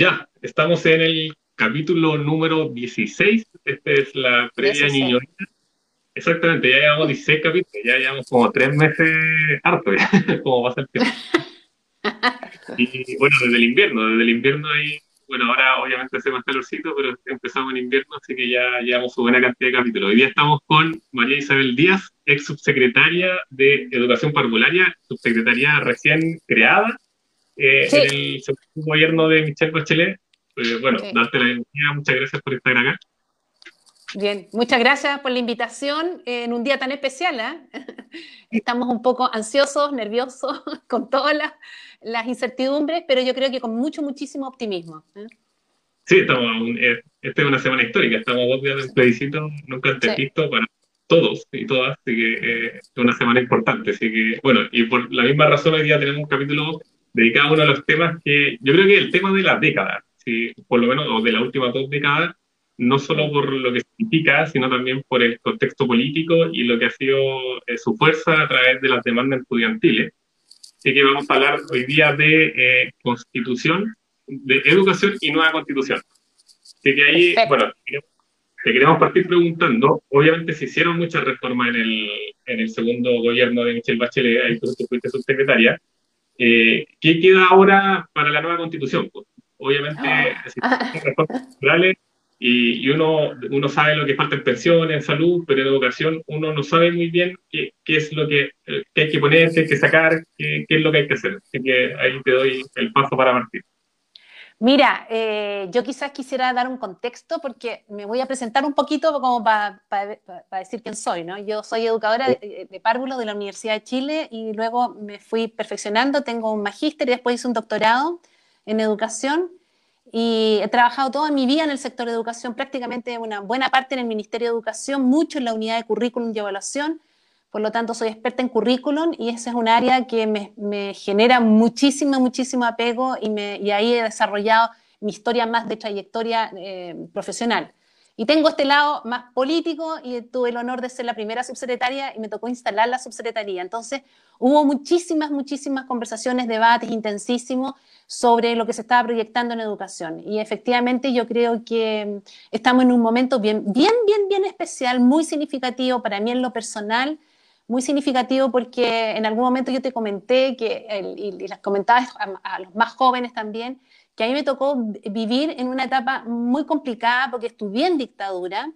Ya, estamos en el capítulo número 16. Esta es la previa niñorita. Exactamente, ya llevamos 16 capítulos, ya llevamos como tres meses harto, ya, como pasa el tiempo. Y bueno, desde el invierno, desde el invierno ahí, bueno, ahora obviamente hace más calorcito, pero empezamos en invierno, así que ya llevamos su buena cantidad de capítulos. Hoy día estamos con María Isabel Díaz, ex subsecretaria de Educación Parvularia, subsecretaría recién creada eh, en el gobierno de Michelle Bachelet. Eh, bueno, darte la bienvenida, muchas gracias por estar acá. Bien, muchas gracias por la invitación en un día tan especial. ¿eh? Estamos un poco ansiosos, nerviosos, con todas las, incertidumbres, pero yo creo que con mucho, muchísimo optimismo. ¿eh? Sí, estamos, eh, esta es una semana histórica, estamos dos días del plebiscito, nunca antes visto para todos y todas, así que es una semana importante. Así que, bueno, y por la misma razón hoy día tenemos un capítulo dedicado a uno de los temas que yo creo que el tema de la década, ¿sí? por lo menos, o de las últimas dos décadas, no solo por lo que significa, sino también por el contexto político y lo que ha sido eh, su fuerza a través de las demandas estudiantiles. Así que vamos a hablar hoy día de eh, constitución, de educación y nueva constitución. Así que ahí, bueno, te queremos partir preguntando, obviamente se hicieron muchas reformas en el, en el segundo gobierno de Michelle Bachelet, ahí tú, fuiste subsecretaria, eh, ¿qué queda ahora para la nueva constitución? Pues, obviamente, ah. reformas culturales y, uno, uno sabe lo que falta en pensiones, en salud, pero en educación uno no sabe muy bien qué, qué es lo que, hay que poner, qué hay que sacar, qué, qué, es lo que hay que hacer. Así que ahí te doy el paso para partir. Mira, eh, yo quizás quisiera dar un contexto porque me voy a presentar un poquito como para decir quién soy, ¿no? Yo soy educadora de, de, párvulos de la Universidad de Chile y luego me fui perfeccionando, tengo un magíster y después hice un doctorado en educación y he trabajado toda mi vida en el sector de educación, prácticamente una buena parte en el Ministerio de Educación, mucho en la unidad de currículum y evaluación. Por lo tanto, soy experta en currículum y ese es un área que me, me genera muchísimo, muchísimo apego y, me, y, ahí he desarrollado mi historia más de trayectoria eh, profesional. Y tengo este lado más político y tuve el honor de ser la primera subsecretaria y me tocó instalar la subsecretaría. Entonces, hubo muchísimas, muchísimas conversaciones, debates intensísimos sobre lo que se estaba proyectando en educación. Y efectivamente yo creo que estamos en un momento bien, bien, bien, bien especial, muy significativo para mí en lo personal, muy significativo porque en algún momento yo te comenté que, y, las comentaba a los más jóvenes también, que a mí me tocó vivir en una etapa muy complicada porque estudié en dictadura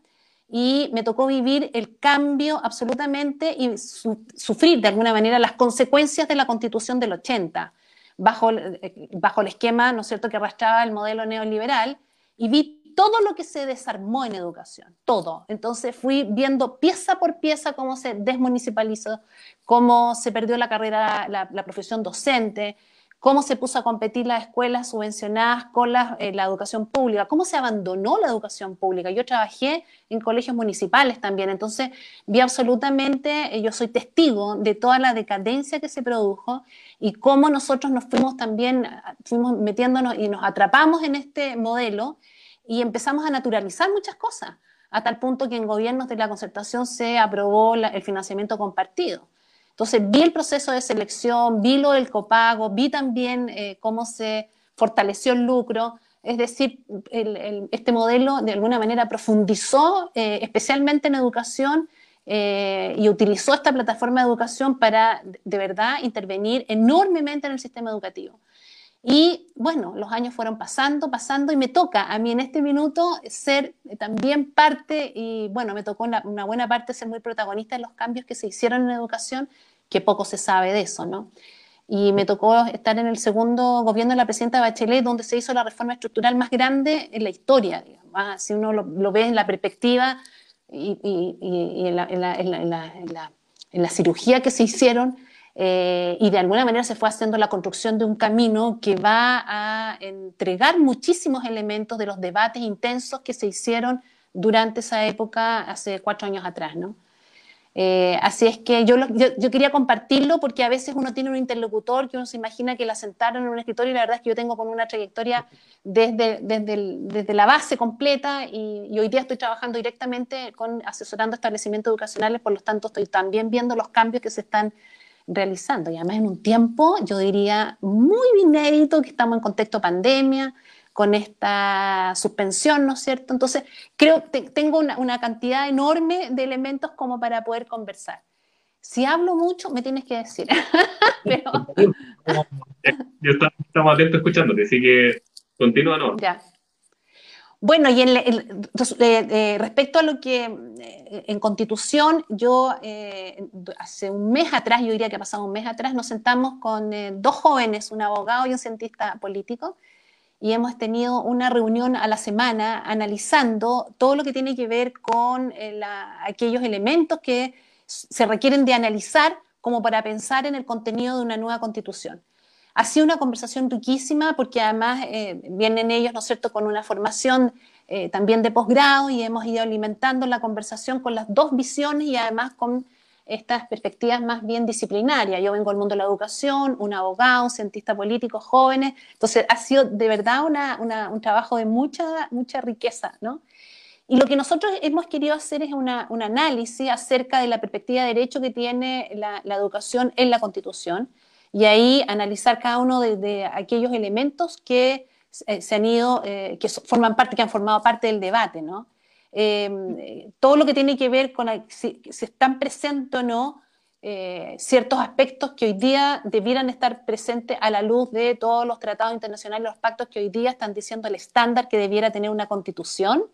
y me tocó vivir el cambio absolutamente y sufrir de alguna manera las consecuencias de la constitución del 80, bajo, eh, bajo el esquema, ¿no es cierto?, que arrastraba el modelo neoliberal y vi todo lo que se desarmó en educación, todo. Entonces fui viendo pieza por pieza cómo se desmunicipalizó, cómo se perdió la carrera, la profesión docente, cómo se puso a competir las escuelas subvencionadas con eh, la, educación pública, cómo se abandonó la educación pública. Yo trabajé en colegios municipales también, entonces vi absolutamente, eh, yo soy testigo de toda la decadencia que se produjo y cómo nosotros nos fuimos también, fuimos metiéndonos y nos atrapamos en este modelo y empezamos a naturalizar muchas cosas, a tal punto que en gobiernos de la concertación se aprobó el financiamiento compartido. Entonces vi el proceso de selección, vi lo del copago, vi también eh, cómo se fortaleció el lucro. Es decir, este modelo de alguna manera profundizó eh, especialmente en educación eh, y utilizó esta plataforma de educación para de verdad intervenir enormemente en el sistema educativo. Y bueno, los años fueron pasando, pasando y me toca a mí en este minuto ser también parte, y bueno, me tocó una, buena parte ser muy protagonista de los cambios que se hicieron en educación, que poco se sabe de eso, ¿no? Y me tocó estar en el segundo gobierno de la presidenta Bachelet, donde se hizo la reforma estructural más grande en la historia, digamos. ¿ah? Si uno lo, ve en la perspectiva y, en, en la cirugía que se hicieron, eh, y de alguna manera se fue haciendo la construcción de un camino que va a entregar muchísimos elementos de los debates intensos que se hicieron durante esa época, hace cuatro años atrás, ¿no? Eh, así es que yo, yo, quería compartirlo porque a veces uno tiene un interlocutor que uno se imagina que la sentaron en un escritorio y la verdad es que yo tengo con una trayectoria desde, desde, desde la base completa y, y, hoy día estoy trabajando directamente con asesorando establecimientos educacionales, por lo tanto estoy también viendo los cambios que se están realizando. Y además en un tiempo, yo diría, muy inédito, que estamos en contexto pandemia, con esta suspensión, ¿no es cierto? Entonces, creo que tengo una, una, cantidad enorme de elementos como para poder conversar. Si hablo mucho, me tienes que decir. Pero... Yo estamos atentos escuchándote, así que continúa, ¿no? Ya. Bueno, y en, eh, eh, respecto a lo que eh, en Constitución, yo hace un mes atrás, yo diría que ha pasado un mes atrás, nos sentamos con dos jóvenes, un abogado y un cientista político, y hemos tenido una reunión a la semana analizando todo lo que tiene que ver con aquellos elementos que se requieren de analizar como para pensar en el contenido de una nueva constitución. Ha sido una conversación riquísima porque además eh, vienen ellos, ¿no es cierto?, con una formación eh, también de posgrado y hemos ido alimentando la conversación con las dos visiones y además con estas perspectivas más bien disciplinarias. Yo vengo del mundo de la educación, un abogado, un cientista político, jóvenes, entonces ha sido de verdad un trabajo de mucha, mucha riqueza, ¿no? Y lo que nosotros hemos querido hacer es un análisis acerca de la perspectiva de derecho que tiene la, educación en la Constitución y ahí analizar cada uno de, aquellos elementos que eh, se han ido, eh, que forman parte, que han formado parte del debate, ¿no? Em, todo lo que tiene que ver con si, están presentes o no eh, ciertos aspectos que hoy día debieran estar presentes a la luz de todos los tratados internacionales, los pactos que hoy día están diciendo el estándar que debiera tener una constitución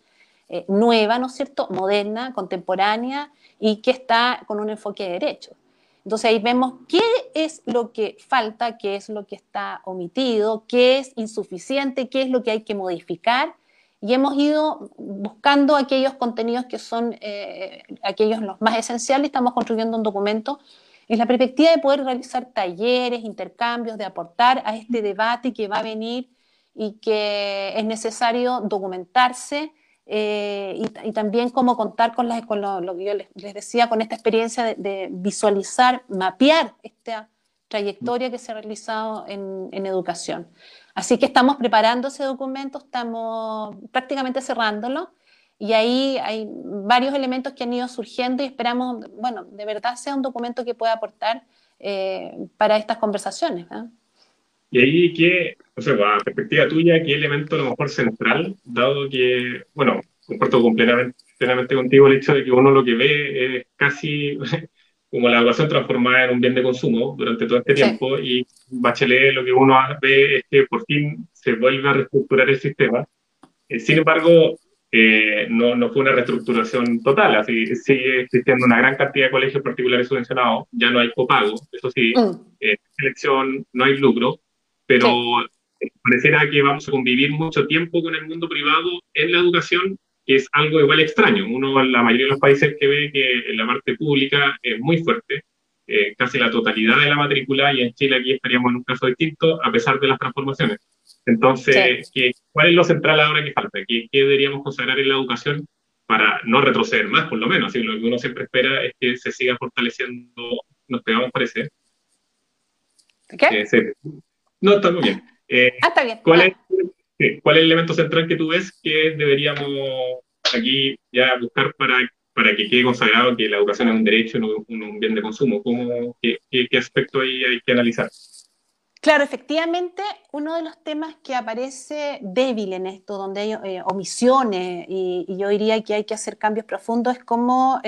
eh, nueva, ¿no es cierto?, moderna, contemporánea y que está con un enfoque de derecho. Entonces ahí vemos qué es lo que falta, qué es lo que está omitido, qué es insuficiente, qué es lo que hay que modificar y hemos ido buscando aquellos contenidos que son eh, aquellos los más esenciales. Estamos construyendo un documento en la perspectiva de poder realizar talleres, intercambios, de aportar a este debate que va a venir y que es necesario documentarse eh, y, también cómo contar con, las, con lo, que yo les, decía, con esta experiencia de, visualizar, mapear esta trayectoria que se ha realizado en, educación. Así que estamos preparando ese documento, estamos prácticamente cerrándolo y ahí hay varios elementos que han ido surgiendo y esperamos, bueno, de verdad sea un documento que pueda aportar eh, para estas conversaciones. Y ahí, ¿qué, o sea, a perspectiva tuya, qué elemento a lo mejor central, dado que, bueno, comparto completamente contigo el hecho de que uno lo que ve es casi como la educación transformada en un bien de consumo durante todo este tiempo y Bachelet lo que uno ve es que por fin se vuelve a reestructurar el sistema. Eh, sin embargo, eh, no, no, fue una reestructuración total, así sigue existiendo una gran cantidad de colegios particulares subvencionados, ya no hay copago, eso sí, mm. eh, selección, no hay lucro, pero pareciera que vamos a convivir mucho tiempo con el mundo privado en la educación, que es algo igual extraño. Uno, la mayoría de los países que ve que la parte pública es muy fuerte, eh, casi la totalidad de la matrícula, y en Chile aquí estaríamos en un caso distinto, a pesar de las transformaciones. Entonces, ¿cuál es lo central ahora que falta? ¿Qué, ¿Qué, deberíamos consagrar en la educación para no retroceder más, por lo menos? Así, lo que uno siempre espera es que se siga fortaleciendo, nos pegamos, parece. ¿Qué? Eh, no, está muy bien. Eh, ah, está bien. ¿cuál, es, ¿Cuál es el elemento central que tú ves que deberíamos aquí ya buscar para, para que quede consagrado que la educación es un derecho, no un, bien de consumo? ¿Cómo, qué, qué, aspecto ahí hay que analizar? Claro, efectivamente, uno de los temas que aparece débil en esto, donde hay eh, omisiones y, yo diría que hay que hacer cambios profundos, es cómo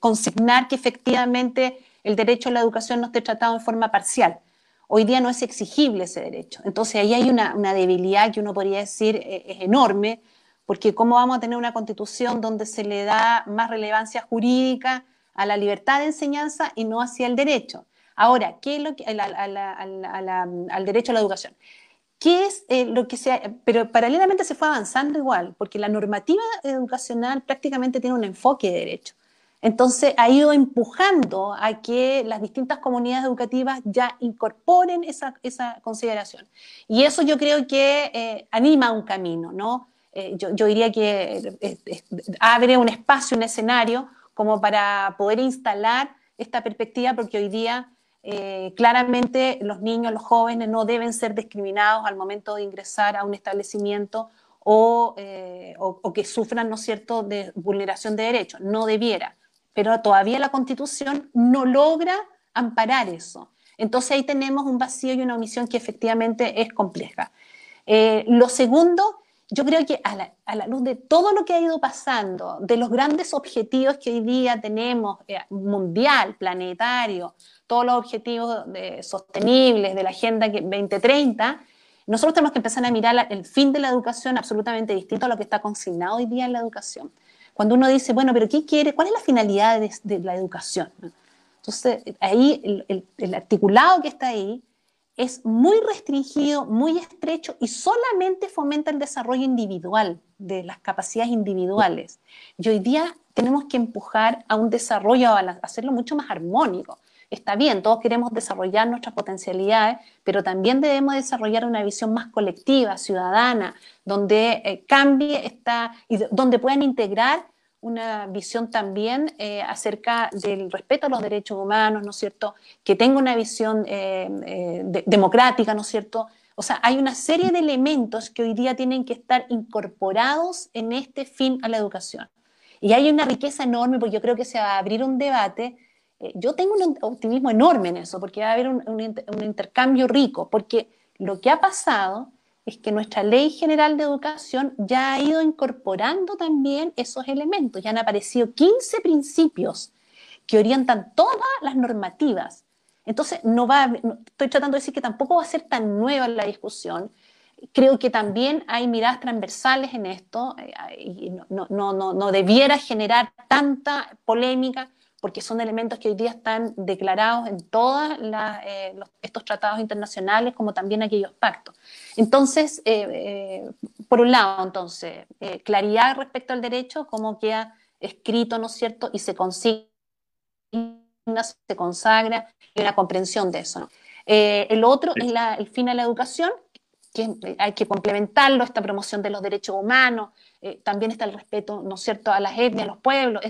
consignar que efectivamente el derecho a la educación no esté tratado en forma parcial hoy día no es exigible ese derecho. Entonces ahí hay una, debilidad que uno podría decir eh, es enorme, porque ¿cómo vamos a tener una constitución donde se le da más relevancia jurídica a la libertad de enseñanza y no hacia el derecho? Ahora, ¿qué es lo que, al derecho a la educación? ¿Qué es eh, lo que se Pero paralelamente se fue avanzando igual, porque la normativa educacional prácticamente tiene un enfoque de derecho. Entonces ha ido empujando a que las distintas comunidades educativas ya incorporen esa, consideración. Y eso yo creo que eh, anima un camino, ¿no? Eh, yo, diría que eh, abre un espacio, un escenario como para poder instalar esta perspectiva, porque hoy día claramente los niños, los jóvenes no deben ser discriminados al momento de ingresar a un establecimiento o, o que sufran, ¿no es cierto?, de vulneración de derechos. No debiera pero todavía la constitución no logra amparar eso. Entonces ahí tenemos un vacío y una omisión que efectivamente es compleja. Eh, lo segundo, yo creo que a la, luz de todo lo que ha ido pasando, de los grandes objetivos que hoy día tenemos, eh, mundial, planetario, todos los objetivos sostenibles de la Agenda 2030, nosotros tenemos que empezar a mirar el fin de la educación absolutamente distinto a lo que está consignado hoy día en la educación. Cuando uno dice, bueno, pero ¿qué quiere? ¿Cuál es la finalidad de, la educación? Entonces, ahí el, articulado que está ahí es muy restringido, muy estrecho y solamente fomenta el desarrollo individual, de las capacidades individuales. Y hoy día tenemos que empujar a un desarrollo, a hacerlo mucho más armónico. Está bien, todos queremos desarrollar nuestras potencialidades, pero también debemos desarrollar una visión más colectiva, ciudadana, donde eh, cambie esta, y donde puedan integrar una visión también eh, acerca del respeto a los derechos humanos, ¿no es cierto? Que tenga una visión eh, democrática, ¿no es cierto? O sea, hay una serie de elementos que hoy día tienen que estar incorporados en este fin a la educación. Y hay una riqueza enorme, porque yo creo que se va a abrir un debate. Yo tengo un optimismo enorme en eso, porque va a haber un intercambio rico, porque lo que ha pasado es que nuestra ley general de educación ya ha ido incorporando también esos elementos. Ya han aparecido 15 principios que orientan todas las normativas. Entonces, no va, estoy tratando de decir que tampoco va a ser tan nueva la discusión. Creo que también hay miradas transversales en esto eh, y no, no, no, no debiera generar tanta polémica porque son elementos que hoy día están declarados en todos eh, estos tratados internacionales, como también aquellos pactos. Entonces, eh, eh, por un lado, entonces, claridad respecto al derecho, cómo queda escrito, ¿no es cierto?, y se consigna, se consagra, y una comprensión de eso. el otro es el fin de la educación, que hay que complementarlo, esta promoción de los derechos humanos, también está el respeto, ¿no es cierto?, a las etnias, a los pueblos,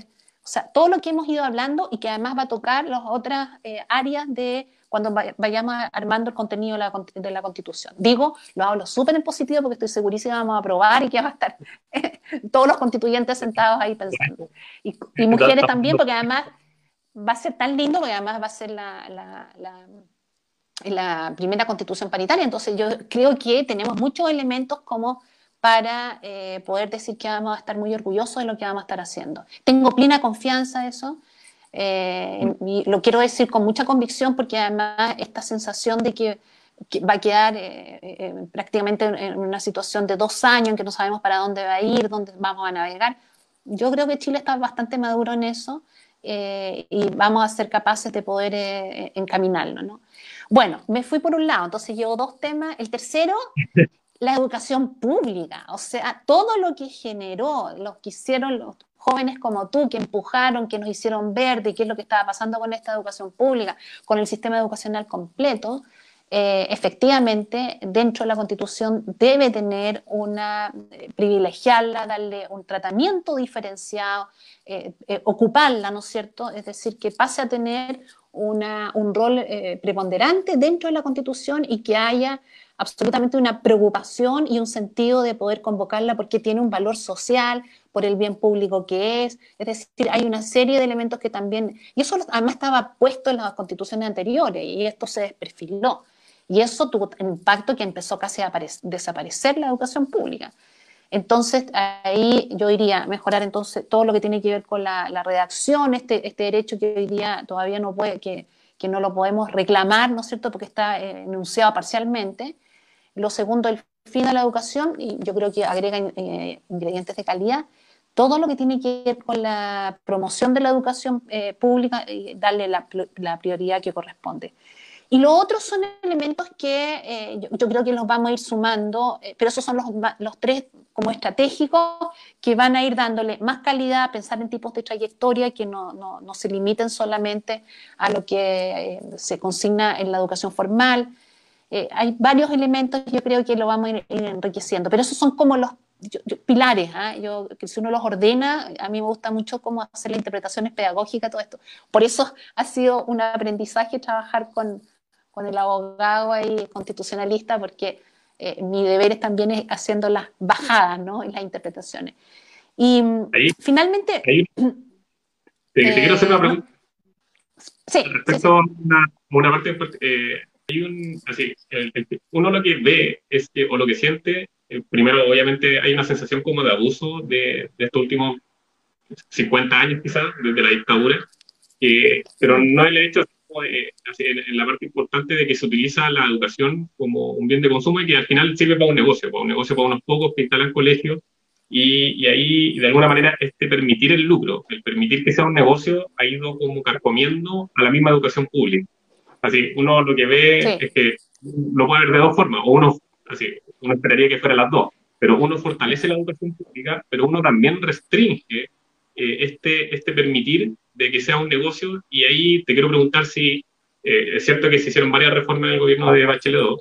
o sea, todo lo que hemos ido hablando y que además va a tocar las otras eh, áreas de cuando vayamos armando el contenido de la, Constitución. Digo, lo hablo súper en positivo porque estoy segurísima que vamos a aprobar y que va a estar todos los constituyentes sentados ahí pensando. Y, mujeres también, porque además va a ser tan lindo, porque además va a ser la, la primera constitución paritaria. Entonces yo creo que tenemos muchos elementos como para eh, poder decir que vamos a estar muy orgullosos de lo que vamos a estar haciendo. Tengo plena confianza en eso. Eh, y lo quiero decir con mucha convicción porque además esta sensación de que, va a quedar eh, prácticamente en una situación de dos años en que no sabemos para dónde va a ir, dónde vamos a navegar, yo creo que Chile está bastante maduro en eso y vamos a ser capaces de poder encaminarlo. ¿no? Bueno, me fui por un lado, entonces llevo dos temas. El tercero la educación pública, o sea, todo lo que generó, lo que hicieron los jóvenes como tú, que empujaron, que nos hicieron ver de qué es lo que estaba pasando con esta educación pública, con el sistema educacional completo, eh, efectivamente, dentro de la Constitución debe tener una, eh, privilegiarla, darle un tratamiento diferenciado, eh, ocuparla, ¿no es cierto? Es decir, que pase a tener una, un rol preponderante dentro de la Constitución y que haya absolutamente una preocupación y un sentido de poder convocarla porque tiene un valor social, por el bien público que es. Es decir, hay una serie de elementos que también, y eso además estaba puesto en las constituciones anteriores y esto se desperfiló. Y eso tuvo un impacto que empezó casi a desaparecer la educación pública. Entonces, ahí yo iría a mejorar entonces todo lo que tiene que ver con la, redacción, este, este derecho que hoy día todavía no puede, que, que no lo podemos reclamar, ¿no es cierto?, porque está eh, enunciado parcialmente. Lo segundo, el fin de la educación, y yo creo que agrega eh, ingredientes de calidad. Todo lo que tiene que ver con la promoción de la educación eh, pública darle la, prioridad que corresponde. Y lo otro son elementos que eh, yo, creo que los vamos a ir sumando, pero esos son los, los, tres como estratégicos que van a ir dándole más calidad, pensar en tipos de trayectoria que no, no, no se limiten solamente a lo que se consigna en la educación formal, eh, hay varios elementos, yo creo que lo vamos a ir, enriqueciendo, pero esos son como los pilares, ¿ah? yo, que si uno los ordena, a mí me gusta mucho cómo hacer las interpretaciones pedagógicas, todo esto. Por eso ha sido un aprendizaje trabajar con, con el abogado ahí constitucionalista, porque eh, mi deber es también haciendo las bajadas, ¿no? Y las interpretaciones. Y finalmente... te, quiero hacer una eh, pregunta. Sí. Respecto a una, una, parte hay un, así, uno lo que ve es que, o lo que siente, eh, primero obviamente hay una sensación como de abuso de, de estos últimos 50 años quizás, desde la dictadura, pero no el hecho en, la parte importante de que se utiliza la educación como un bien de consumo y que al final sirve para un negocio, para un negocio para unos pocos que instalan colegios y, y, ahí, de alguna manera, este permitir el lucro, el permitir que sea un negocio, ha ido como carcomiendo a la misma educación pública. Así, uno lo que ve es que lo puede ver de dos formas, o uno, así, uno esperaría que fuera las dos, pero uno fortalece la educación pública, pero uno también restringe eh, este, este permitir de que sea un negocio, y ahí te quiero preguntar si eh, es cierto que se hicieron varias reformas en el gobierno de Bachelet 2,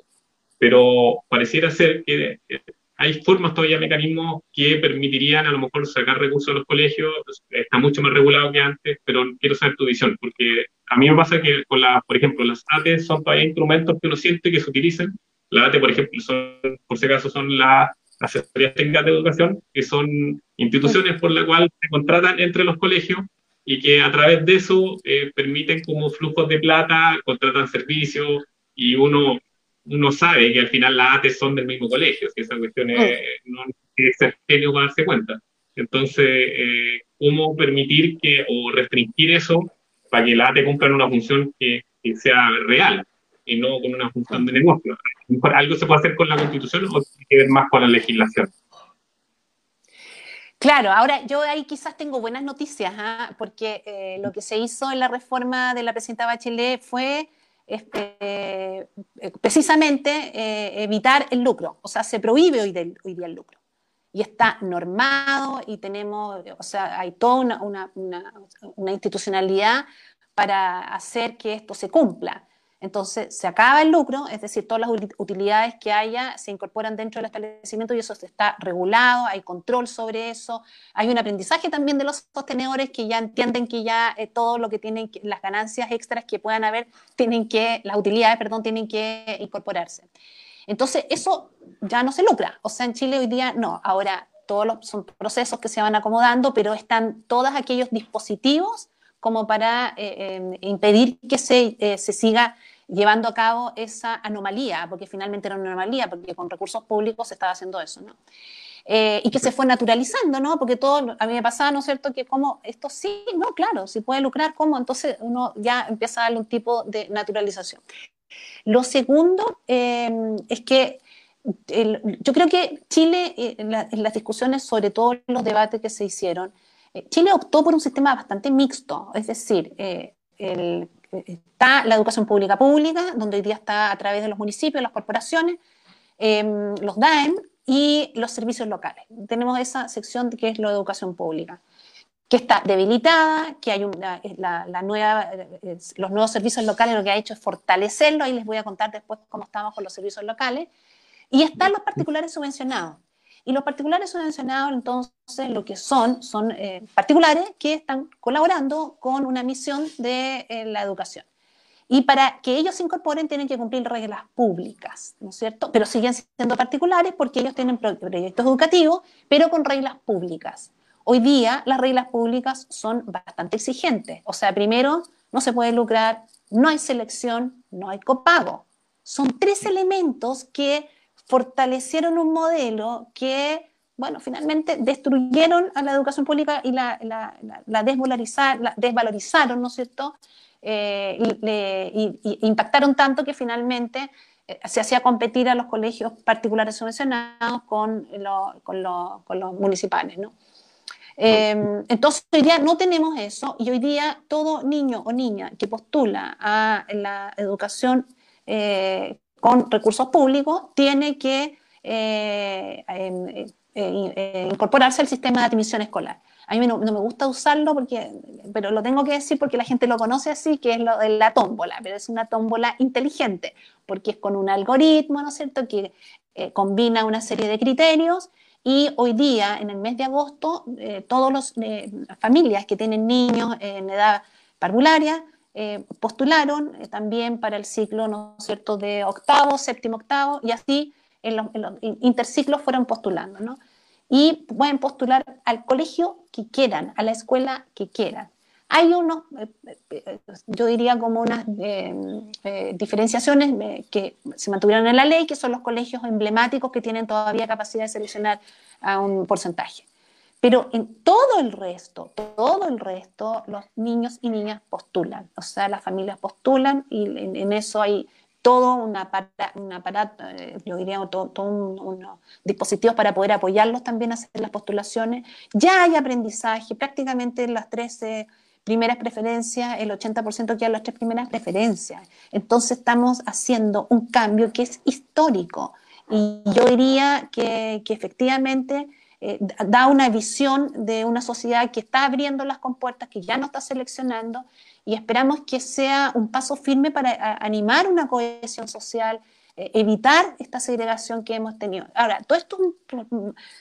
pero pareciera ser que eh, hay formas todavía, mecanismos que permitirían a lo mejor sacar recursos a los colegios, está mucho más regulado que antes, pero quiero saber tu visión, porque a mí me pasa que con la, por ejemplo, las ATE son todavía instrumentos que uno siente que se utilizan. Las ATE, por ejemplo, son, por si acaso, son las asesorías técnicas de educación, que son instituciones por las cuales se contratan entre los colegios y que a través de eso eh, permiten como flujos de plata, contratan servicios y uno uno sabe que al final las ATE son del mismo colegio, que esa cuestión es, mm. no es ser genio para darse cuenta. Entonces, eh, ¿cómo permitir que o restringir eso para que la ATE cumplan una función que, sea real y no con una función de negocio? ¿Algo se puede hacer con la Constitución o tiene que ver más con la legislación? Claro, ahora yo ahí quizás tengo buenas noticias, ¿ah? porque eh, lo que se hizo en la reforma de la presidenta Bachelet fue eh, precisamente eh, evitar el lucro. O sea, se prohíbe hoy, día el lucro. Y está normado y tenemos, o sea, hay toda una, una institucionalidad para hacer que esto se cumpla. Entonces, se acaba el lucro, es decir, todas las utilidades que haya se incorporan dentro del establecimiento y eso está regulado, hay control sobre eso, hay un aprendizaje también de los sostenedores que ya entienden que ya eh, todo lo que tienen, las ganancias extras que puedan haber, tienen que, las utilidades, perdón, tienen que incorporarse. Entonces, eso ya no se lucra. O sea, en Chile hoy día no. Ahora, todos los, son procesos que se van acomodando, pero están todos aquellos dispositivos como para eh, em, impedir que se, eh, se siga llevando a cabo esa anomalía, porque finalmente era una anomalía, porque con recursos públicos se estaba haciendo eso, ¿no? Eh, y que se fue naturalizando, ¿no? Porque todo, a mí me pasaba, ¿no es cierto?, que como esto sí, no, claro, si puede lucrar, ¿cómo? Entonces uno ya empieza a darle un tipo de naturalización. Lo segundo em, es que yo creo que Chile, eh, en, las discusiones, sobre todo los debates que se hicieron, eh, Chile optó por un sistema bastante mixto, es decir, el está la educación pública pública, donde hoy día está a través de los municipios, las corporaciones, em, los DAEM y los servicios locales. Tenemos esa sección que es la educación pública, que está debilitada, que hay la, nueva, los nuevos servicios locales lo que ha hecho es fortalecerlo, ahí les voy a contar después cómo estamos con los servicios locales, y están los particulares subvencionados. Y los particulares subvencionados, entonces, lo que son, son eh, particulares que están colaborando con una misión de eh, la educación. Y para que ellos se incorporen tienen que cumplir reglas públicas, ¿no es cierto? Pero siguen siendo particulares porque ellos tienen proyectos educativos, pero con reglas públicas. Hoy día las reglas públicas son bastante exigentes. O sea, primero, no se puede lucrar, no hay selección, no hay copago. Son tres elementos que fortalecieron un modelo que, bueno, finalmente destruyeron a la educación pública y la, la, la, desvalorizaron, ¿no es cierto? Eh, impactaron tanto que finalmente eh, se hacía competir a los colegios particulares subvencionados con, con, con los municipales, ¿no? Em, entonces hoy día no tenemos eso y hoy día todo niño o niña que postula a la educación eh, con recursos públicos tiene que eh, eh, eh, incorporarse al sistema de admisión escolar. A mí no, me gusta usarlo, porque, pero lo tengo que decir porque la gente lo conoce así, que es lo de la tómbola, pero es una tómbola inteligente, porque es con un algoritmo, ¿no es cierto?, que combina una serie de criterios y hoy día, en el mes de agosto, todas las familias que tienen niños en edad parvularia eh, postularon eh, también para el ciclo, ¿no cierto?, de octavo, séptimo, octavo, y así en los, interciclos fueron postulando, ¿no? Y pueden postular al colegio que quieran, a la escuela que quieran. Hay unos, yo diría como unas diferenciaciones que se mantuvieron en la ley, que son los colegios emblemáticos que tienen todavía capacidad de seleccionar a un porcentaje. Pero en todo el resto, todo el resto, los niños y niñas postulan, o sea, las familias postulan y en, eso hay todo un aparato, eh, yo diría, todo, unos dispositivos para poder apoyarlos también a hacer las postulaciones. Ya hay aprendizaje, prácticamente en las 13 primeras preferencias, el 80% queda en las tres primeras preferencias. Entonces estamos haciendo un cambio que es histórico. Y yo diría que, que efectivamente eh, da una visión de una sociedad que está abriendo las compuertas, que ya no está seleccionando, y esperamos que sea un paso firme para animar una cohesión social, eh, evitar esta segregación que hemos tenido. Ahora, todo esto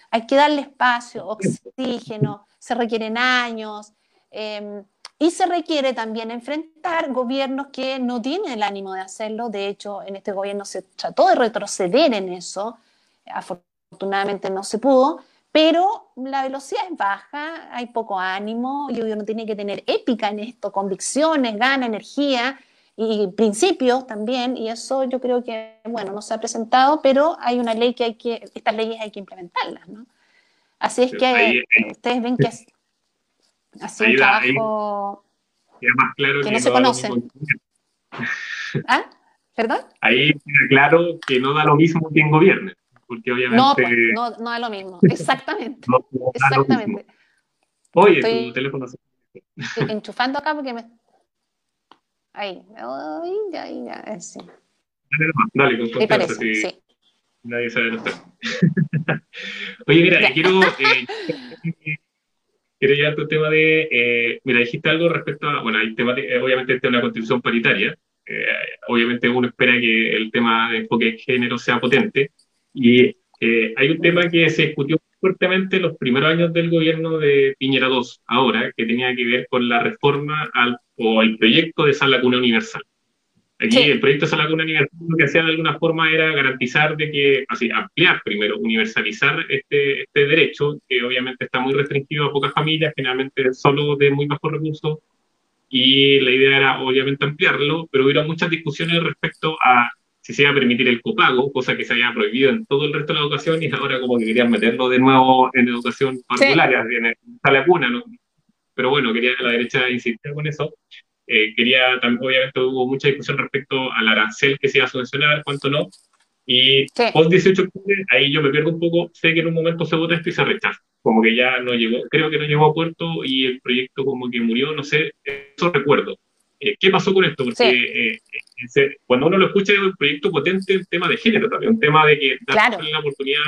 hay que darle espacio, oxígeno, se requieren años. Em, y se requiere también enfrentar gobiernos que no tienen el ánimo de hacerlo. De hecho, en este gobierno se trató de retroceder en eso. Afortunadamente no se pudo pero la velocidad es baja, hay poco ánimo y uno tiene que tener épica en esto, convicciones, ganas, energía y principios también, y eso yo creo que, bueno, no se ha presentado, pero hay una ley que hay que, estas leyes hay que implementarlas, ¿no? Así es que ustedes ven que es así un trabajo que, no, se conoce. ¿Ah? ¿Perdón? Ahí queda claro que no da lo mismo que en gobierno porque obviamente... No, pues, no, no es lo mismo, exactamente. exactamente. Oye, tu teléfono se... Enchufando acá porque me... Ahí, ahí, ahí, ya, sí. Dale, dale con confianza, parece, sí. Nadie sabe que Oye, mira, quiero... Eh, quiero llevar tu tema de... Eh, mira, dijiste algo respecto a... Bueno, hay tema de, obviamente este es una constitución paritaria. Eh, obviamente uno espera que el tema de enfoque de género sea potente, y eh, hay un tema que se discutió fuertemente en los primeros años del gobierno de Piñera II, ahora, que tenía que ver con la reforma al, o el proyecto de Sala Cuna Universal. Aquí el proyecto de Sala Cuna Universal lo que hacía de alguna forma era garantizar de que, así, ampliar primero, universalizar este, este derecho, que obviamente está muy restringido a pocas familias, generalmente solo de muy bajos recursos, y la idea era obviamente ampliarlo, pero hubo muchas discusiones respecto a si se iba a permitir el copago, cosa que se había prohibido en todo el resto de la educación, y ahora como que querían meterlo de nuevo en educación particular, en esta lacuna, ¿no? Pero bueno, quería la derecha insistir con eso. Eh, quería, también, obviamente hubo mucha discusión respecto al arancel que se iba a subvencionar, cuánto no. Y post 18 de octubre, ahí yo me pierdo un poco, sé que en un momento se vota esto y se rechaza. Como que ya no llegó, creo que no llegó a puerto y el proyecto como que murió, no sé, eso recuerdo. Eh, ¿Qué pasó con esto? Porque eh, cuando uno lo escucha es un proyecto potente, un tema de género también, un tema de que darle la oportunidad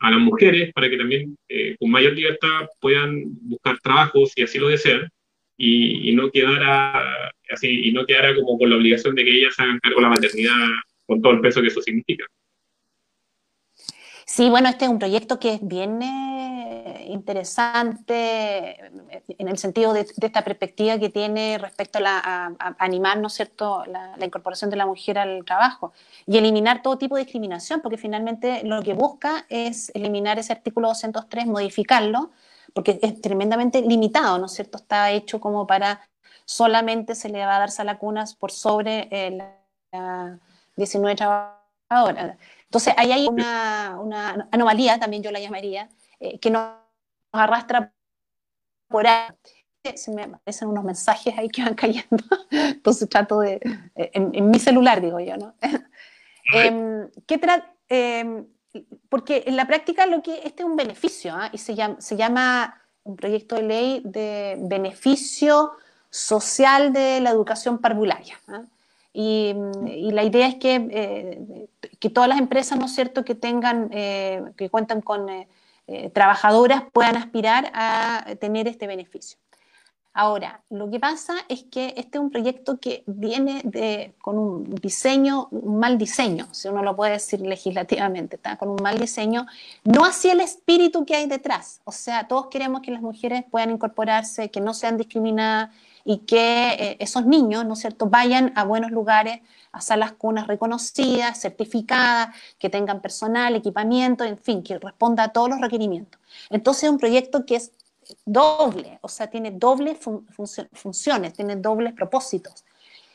a las mujeres para que también eh, con mayor libertad puedan buscar trabajos si así lo desean y, no quedara así y no quedara como con la obligación de que ellas hagan cargo de la maternidad con todo el peso que eso significa. Sí, bueno, este es un proyecto que es bien interesante en el sentido de, esta perspectiva que tiene respecto a, animar, ¿no es cierto?, la, incorporación de la mujer al trabajo y eliminar todo tipo de discriminación, porque finalmente lo que busca es eliminar ese artículo 203, modificarlo, porque es tremendamente limitado, ¿no es cierto?, está hecho como para solamente se le va a dar salacunas por sobre eh, la 19 trabajadoras. Entonces, ahí hay una, una anomalía, también yo la llamaría, eh, que nos arrastra por ahí. Se me aparecen unos mensajes ahí que van cayendo, entonces trato de, eh, en, mi celular digo yo, ¿no? eh, ¿qué em, porque en la práctica lo que este es un beneficio ¿ah? y se llama, se llama un proyecto de ley de beneficio social de la educación parvularia. ¿ah? Y, la idea es que, eh, que, todas las empresas, ¿no es cierto?, que tengan, que cuentan con eh, trabajadoras puedan aspirar a tener este beneficio. Ahora, lo que pasa es que este es un proyecto que viene de, con un diseño, un mal diseño, si uno lo puede decir legislativamente, está con un mal diseño, no hacia el espíritu que hay detrás. O sea, todos queremos que las mujeres puedan incorporarse, que no sean discriminadas y que eh, esos niños, ¿no es cierto?, vayan a buenos lugares, a salas cunas reconocidas, certificadas, que tengan personal, equipamiento, en fin, que responda a todos los requerimientos. Entonces es un proyecto que es doble, o sea, tiene dobles funciones, tiene dobles propósitos.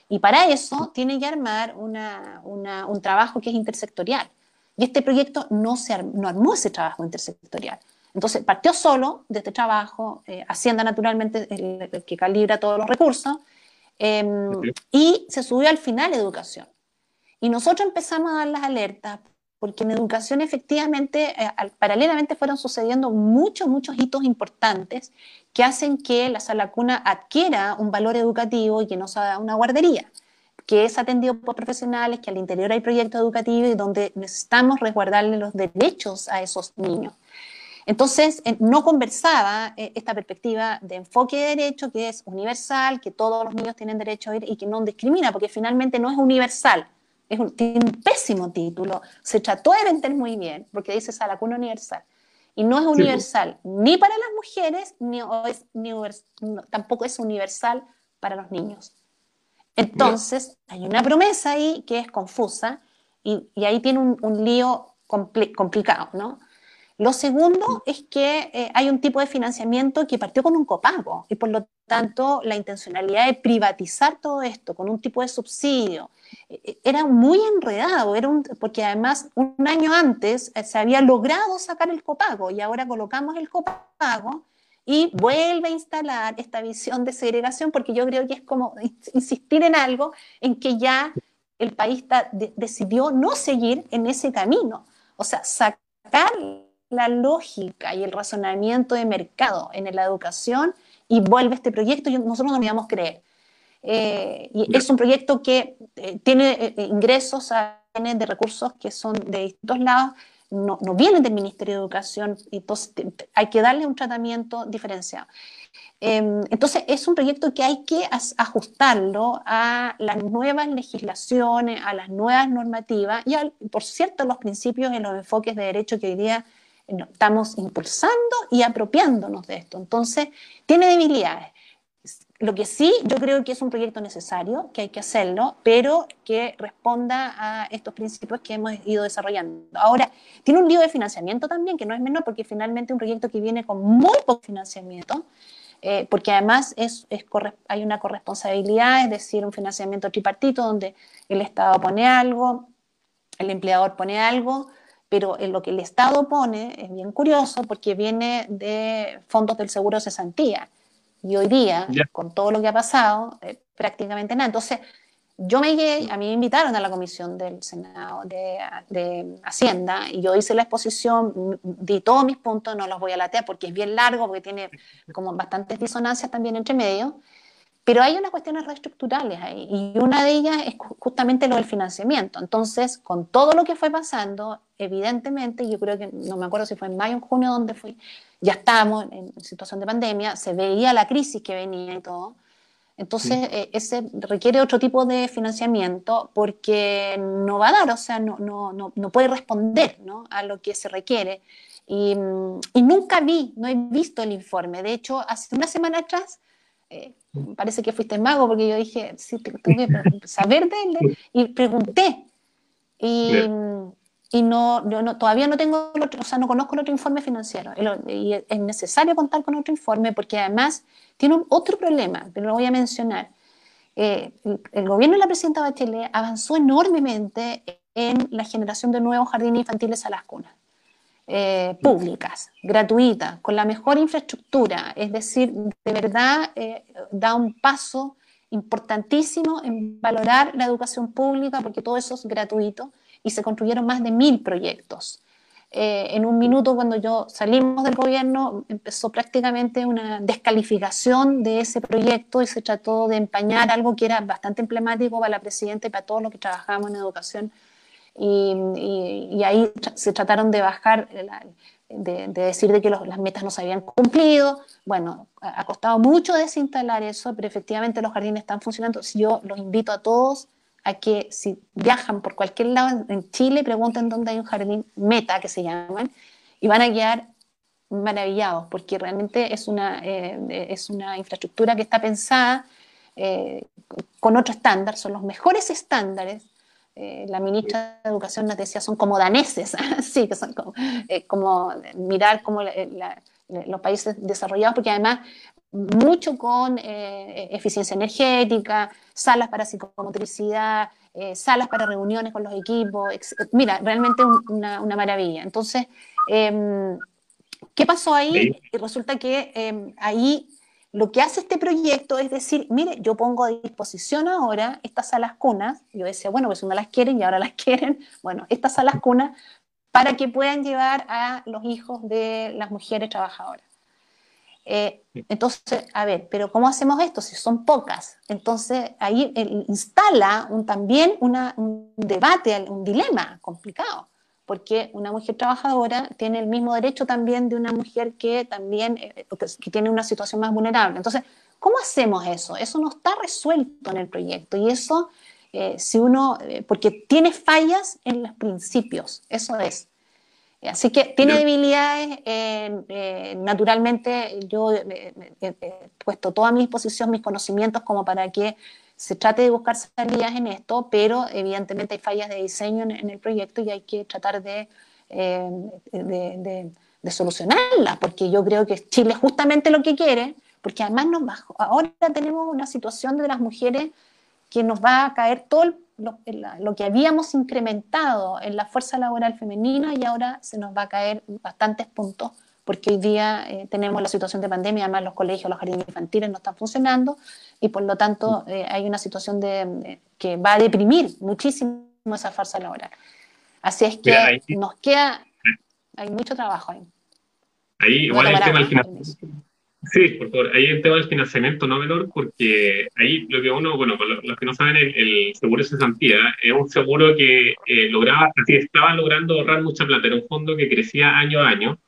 Y para eso tiene que armar un trabajo que es intersectorial. Y este proyecto no, se no armó ese trabajo intersectorial. Entonces, partió solo de este trabajo, eh, Hacienda naturalmente el, que calibra todos los recursos, em, y se subió al final educación. Y nosotros empezamos a dar las alertas porque en educación efectivamente, eh, paralelamente fueron sucediendo muchos, muchos hitos importantes que hacen que la sala cuna adquiera un valor educativo y que no sea una guardería, que es atendido por profesionales, que al interior hay proyectos educativos y donde necesitamos resguardarle los derechos a esos niños. Entonces, eh, no conversaba eh, esta perspectiva de enfoque de derecho que es universal, que todos los niños tienen derecho a ir y que no discrimina, porque finalmente no es universal tiene un pésimo título, se trató de vender muy bien, porque dice Salacuna Universal, y no es universal ni para las mujeres, ni, es, ni tampoco es universal para los niños. Entonces, hay una promesa ahí que es confusa y, y ahí tiene un, un lío complicado, ¿no? Lo segundo es que eh, hay un tipo de financiamiento que partió con un copago y por lo tanto la intencionalidad de privatizar todo esto con un tipo de subsidio eh, eh, era muy enredado, era un, porque además un año antes se había logrado sacar el copago y ahora colocamos el copago y vuelve a instalar esta visión de segregación porque yo creo que es como insistir en algo en que ya el país decidió no seguir en ese camino. O sea, sacar la lógica y el razonamiento de mercado en la educación y vuelve este proyecto y nosotros no íbamos a creer. Eh, y es un proyecto que eh, tiene eh, ingresos de recursos que son de distintos lados, no, no, vienen del Ministerio de Educación, entonces hay que darle un tratamiento diferenciado. Em, entonces es un proyecto que hay que ajustarlo a las nuevas legislaciones, a las nuevas normativas y, por cierto, los principios y los enfoques de derecho que hoy día estamos impulsando y apropiándonos de esto. Entonces, tiene debilidades. Lo que sí, yo creo que es un proyecto necesario, que hay que hacerlo, pero que responda a estos principios que hemos ido desarrollando. Ahora, tiene un lío de financiamiento también, que no es menor, porque finalmente un proyecto que viene con muy poco financiamiento, eh, porque además es, es hay una corresponsabilidad, es decir, un financiamiento tripartito donde el Estado pone algo, el empleador pone algo, pero en lo que el Estado pone es bien curioso porque viene de fondos del seguro cesantía. Y hoy día, con todo lo que ha pasado, eh, prácticamente nada. Entonces, yo me llegué, a mí me invitaron a la comisión del Senado de, de, Hacienda y yo hice la exposición, di todos mis puntos, no los voy a latear porque es bien largo, porque tiene como bastantes disonancias también entre medio. Pero hay unas cuestiones reestructurales ahí y una de ellas es justamente lo del financiamiento. Entonces, con todo lo que fue pasando, evidentemente, yo creo que, no me acuerdo si fue en mayo o en junio donde fui, ya estábamos en situación de pandemia, se veía la crisis que venía y todo. Entonces, eh, ese requiere otro tipo de financiamiento porque no va a dar, o sea, no, no, no, no puede responder ¿no? a lo que se requiere. Y, y, nunca vi, no he visto el informe. De hecho, hace una semana atrás eh, parece que fuiste mago, porque yo dije, sí, tengo que saber de él, y pregunté. Y, y no, no, todavía no tengo, o sea, no conozco el otro informe financiero. Y es necesario contar con otro informe porque además tiene otro problema, pero lo voy a mencionar. Eh, el, gobierno de la presidenta Bachelet avanzó enormemente en la generación de nuevos jardines infantiles a las cunas. Eh, públicas, gratuitas, con la mejor infraestructura, es decir, de verdad eh, da un paso importantísimo en valorar la educación pública porque todo eso es gratuito y se construyeron más de mil proyectos. Eh, en un minuto cuando yo salimos del gobierno empezó prácticamente una descalificación de ese proyecto y se trató de empañar algo que era bastante emblemático para la presidenta y para todos los que trabajamos en educación y, ahí se trataron de bajar, de, decir de que las metas no se habían cumplido. Bueno, ha, costado mucho desinstalar eso, pero efectivamente los jardines están funcionando. Yo los invito a todos a que si viajan por cualquier lado en Chile, pregunten dónde hay un jardín meta que se llaman y van a quedar maravillados porque realmente es una, eh, es una infraestructura que está pensada eh, con otro estándar, son los mejores estándares eh, la ministra de Educación nos decía, son como daneses, sí, que son como, eh, mirar como la, los países desarrollados, porque además mucho con eh, eficiencia energética, salas para psicomotricidad, eh, salas para reuniones con los equipos. Mira, realmente una, maravilla. Entonces, em, ¿qué pasó ahí? Resulta que em, ahí lo que hace este proyecto es decir, mire, yo pongo a disposición ahora estas salas cunas, yo decía, bueno, pues no las quieren y ahora las quieren, bueno, estas salas cunas para que puedan llevar a los hijos de las mujeres trabajadoras. Eh, entonces, a ver, pero ¿cómo hacemos esto si son pocas? Entonces, ahí instala un, también un debate, un dilema complicado, porque una mujer trabajadora tiene el mismo derecho también de una mujer que también eh, que tiene una situación más vulnerable. Entonces, ¿cómo hacemos eso? Eso no está resuelto en el proyecto y eso, eh, si uno, porque tiene fallas en los principios, eso es. Así que tiene debilidades, eh, eh, naturalmente yo he puesto toda mi disposición, mis conocimientos como para que se trate de buscar salidas en esto, pero evidentemente hay fallas de diseño en, el proyecto y hay que tratar de, eh, de, de, solucionarlas, porque yo creo que Chile es justamente lo que quiere, porque además nos ahora tenemos una situación de las mujeres que nos va a caer todo lo, que habíamos incrementado en la fuerza laboral femenina y ahora se nos va a caer bastantes puntos porque hoy día eh, tenemos la situación de pandemia, además los colegios, los jardines infantiles no están funcionando y por lo tanto eh, hay una situación de, que va a deprimir muchísimo esa fuerza laboral. Así es que nos queda, hay mucho trabajo ahí. Ahí igual el tema del Sí, por favor. Ahí el tema del financiamiento no menor, porque ahí lo que uno, bueno, los que no saben, el, seguro de cesantía es un seguro que eh, lograba, así estaba logrando ahorrar mucha plata. Era un fondo que crecía año a año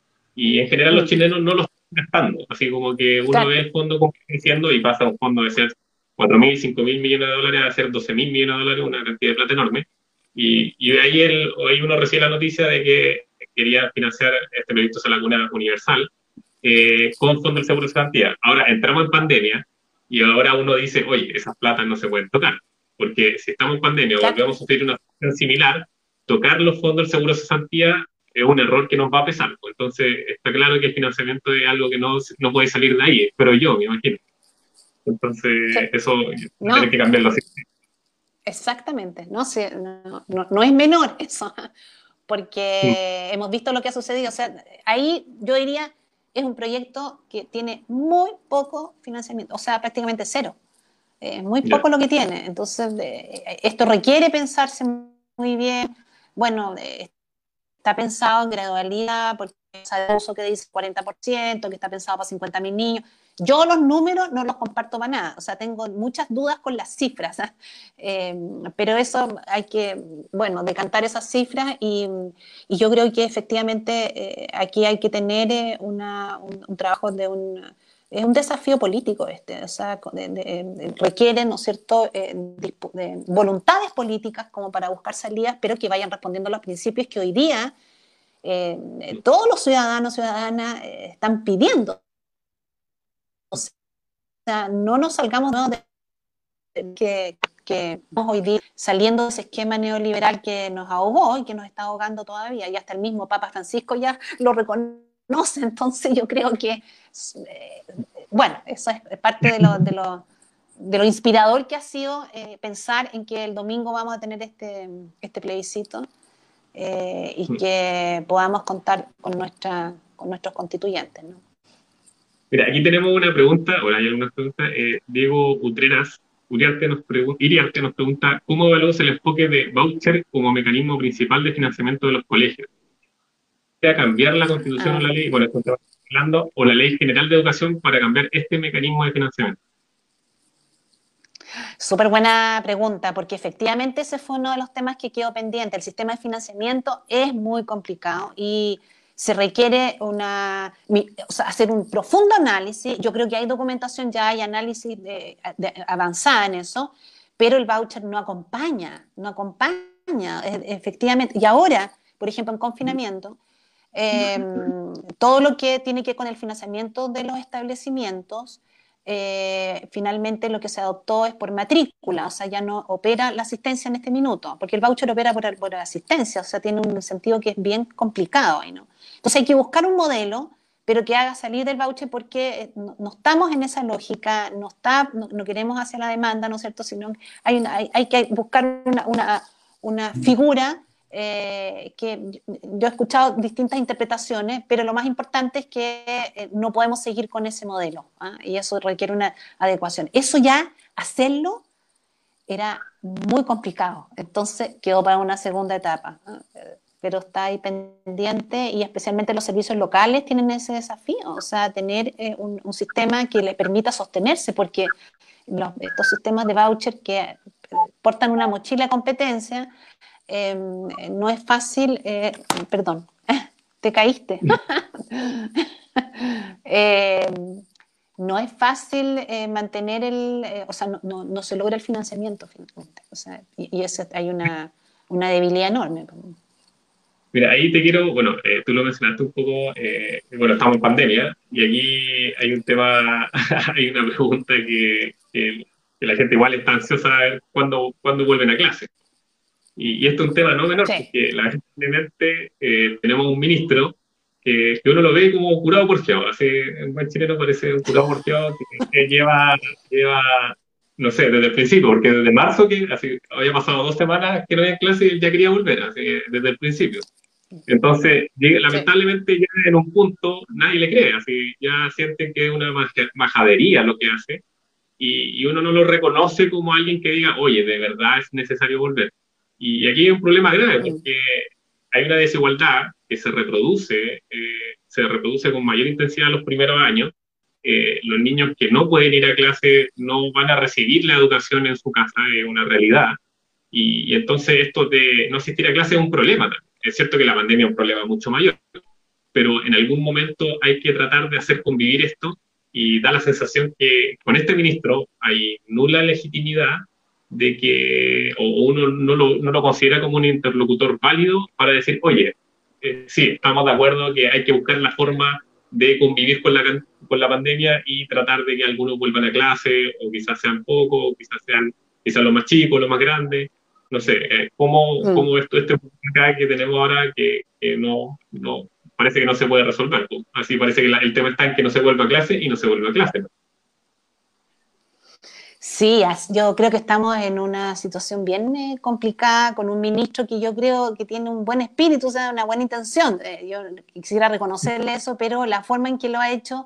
y en general los chilenos no lo están gastando. Así como que uno ve el fondo creciendo y pasa un fondo de ser 4.000, 5.000 millones de dólares a ser 12.000 millones de dólares, una cantidad de plata enorme. Y, y ahí, el, ahí uno recibe la noticia de que quería financiar este proyecto de la Laguna Universal eh, con fondo del seguro de garantía. Ahora entramos en pandemia y ahora uno dice, oye, esas platas no se pueden tocar, porque si estamos en pandemia o volvemos a sufrir una situación similar, tocar los fondos del seguro de cesantía es un error que nos va a pesar. Pues. Entonces, está claro que el financiamiento es algo que no, no puede salir de ahí, pero yo me imagino. Entonces, eso no. tiene que cambiarlo así. Exactamente, no, no, no, es menor eso, porque hemos visto lo que ha sucedido. O sea, ahí yo diría, es un proyecto que tiene muy poco financiamiento, o sea, prácticamente cero. Es muy poco lo que tiene. Entonces, esto requiere pensarse muy bien. Bueno, está pensado en gradualidad, porque uso que dice 40%, que está pensado para 50.000 niños. Yo los números no los comparto para nada, o sea, tengo muchas dudas con las cifras, eh, pero eso hay que, bueno, decantar esas cifras y, yo creo que efectivamente eh, aquí hay que tener eh, un, trabajo de un... Es un desafío político este, o sea, requiere, ¿no cierto?, de voluntades políticas como para buscar salidas, pero que vayan respondiendo a los principios que hoy día todos los ciudadanos, ciudadanas están pidiendo. No nos salgamos de que, que hoy día saliendo de ese esquema neoliberal que nos ahogó y que nos está ahogando todavía, y hasta el mismo Papa Francisco ya lo reconoce, entonces yo creo que, eh, bueno, eso es parte de lo, de lo, de lo inspirador que ha sido eh, pensar en que el domingo vamos a tener este, este plebiscito eh, y que podamos contar con, nuestra, con nuestros constituyentes, ¿no? Mira, aquí tenemos una pregunta, o hay algunas preguntas. Eh, Diego Utreras Uriarte nos, Iriarte nos pregunta, ¿cómo evalúas el enfoque de voucher como mecanismo principal de financiamiento de los colegios? ¿A cambiar la constitución o la ley, bueno, hablando, o la ley general de educación para cambiar este mecanismo de financiamiento? Súper buena pregunta, porque efectivamente ese fue uno de los temas que quedó pendiente. El sistema de financiamiento es muy complicado y se requiere una, hacer un profundo análisis. Yo creo que hay documentación, ya hay análisis de, avanzada en eso, pero el voucher no acompaña, no acompaña, e, efectivamente. Y ahora, por ejemplo, en confinamiento, em, todo lo que tiene que ver con el financiamiento de los establecimientos, eh, finalmente lo que se adoptó es por matrícula, o sea, ya no opera la asistencia en este minuto, porque el voucher opera por, por asistencia, o sea, tiene un sentido que es bien complicado ¿no? Entonces hay que buscar un modelo pero que haga salir del voucher porque eh, no, estamos en esa lógica, no, está, no, queremos hacia la demanda, ¿no es cierto? Sino hay, hay, que buscar una, una, figura eh, que yo he escuchado distintas interpretaciones, pero lo más importante es que eh, no podemos seguir con ese modelo ¿ah? y eso requiere una adecuación. Eso ya, hacerlo, era muy complicado, entonces quedó para una segunda etapa. ¿ah? pero está ahí pendiente y especialmente los servicios locales tienen ese desafío, o sea, tener eh, un, sistema que le permita sostenerse, porque estos sistemas de voucher que eh, portan una mochila de competencia, em, no es fácil, eh, perdón, te caíste. Em, no es fácil mantener el, o sea, no, no, se logra el financiamiento finalmente. O sea, y, y hay una, una debilidad enorme. Mira, ahí te quiero, bueno, eh, tú lo mencionaste un poco, eh, bueno, estamos en pandemia y aquí hay un tema, hay una pregunta que, que, la gente igual está ansiosa de ver cuándo, cuándo vuelven a clase. Y, esto es un tema no menor, porque la gente simplemente eh, tenemos un ministro que, que, uno lo ve como curado por fiado, así en buen chileno parece un curado por fiado que, lleva, lleva, no sé, desde el principio, porque desde marzo, que así, había pasado dos semanas que no había clase y ya quería volver, así desde el principio. Entonces, lamentablemente ya en un punto nadie le cree, así ya sienten que es una majadería lo que hace y, uno no lo reconoce como alguien que diga, oye, de verdad es necesario volver. Y aquí hay un problema grave porque hay una desigualdad que se reproduce, eh, se reproduce con mayor intensidad en los primeros años. Eh, los niños que no pueden ir a clase no van a recibir la educación en su casa, es una realidad. Y, y entonces esto de no asistir a clase es un problema también es cierto que la pandemia es un problema mucho mayor, pero en algún momento hay que tratar de hacer convivir esto y da la sensación que con este ministro hay nula legitimidad de que o uno no lo, no lo considera como un interlocutor válido para decir, oye, eh, sí, estamos de acuerdo que hay que buscar la forma de convivir con la, con la pandemia y tratar de que algunos vuelvan a clase, o quizás sean pocos, o quizás sean quizás los más chicos, los más grandes, no sé, eh, ¿cómo, mm. cómo esto, este acá que tenemos ahora que, no, no, parece que no se puede resolver? Así parece que el tema está en que no se vuelva a clase y no se vuelve a clase. Sí, yo creo que estamos en una situación bien eh, complicada con un ministro que yo creo que tiene un buen espíritu, o sea, una buena intención. Eh, yo quisiera reconocerle eso, pero la forma en que lo ha hecho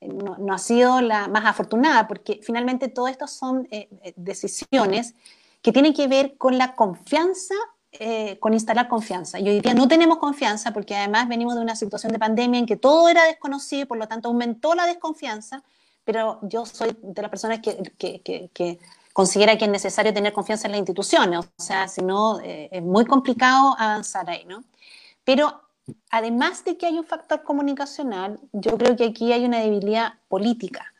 no, no, ha sido la más afortunada, porque finalmente todo esto son decisiones que tiene que ver con la confianza, eh, con instalar confianza. Y hoy día no tenemos confianza porque además venimos de una situación de pandemia en que todo era desconocido y por lo tanto aumentó la desconfianza, pero yo soy de las personas que, que, considera que es necesario tener confianza en las instituciones, o sea, si no, eh, es muy complicado avanzar ahí, ¿no? Pero además de que hay un factor comunicacional, yo creo que aquí hay una debilidad política.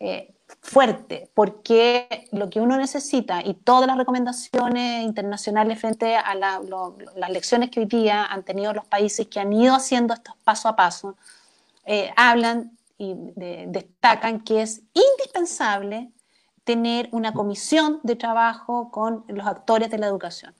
Eh, fuerte, porque lo que uno necesita y todas las recomendaciones internacionales frente a las lecciones que hoy día han tenido los países que han ido haciendo estos paso a paso, eh, hablan y destacan que es indispensable tener una comisión de trabajo con los actores de la educación.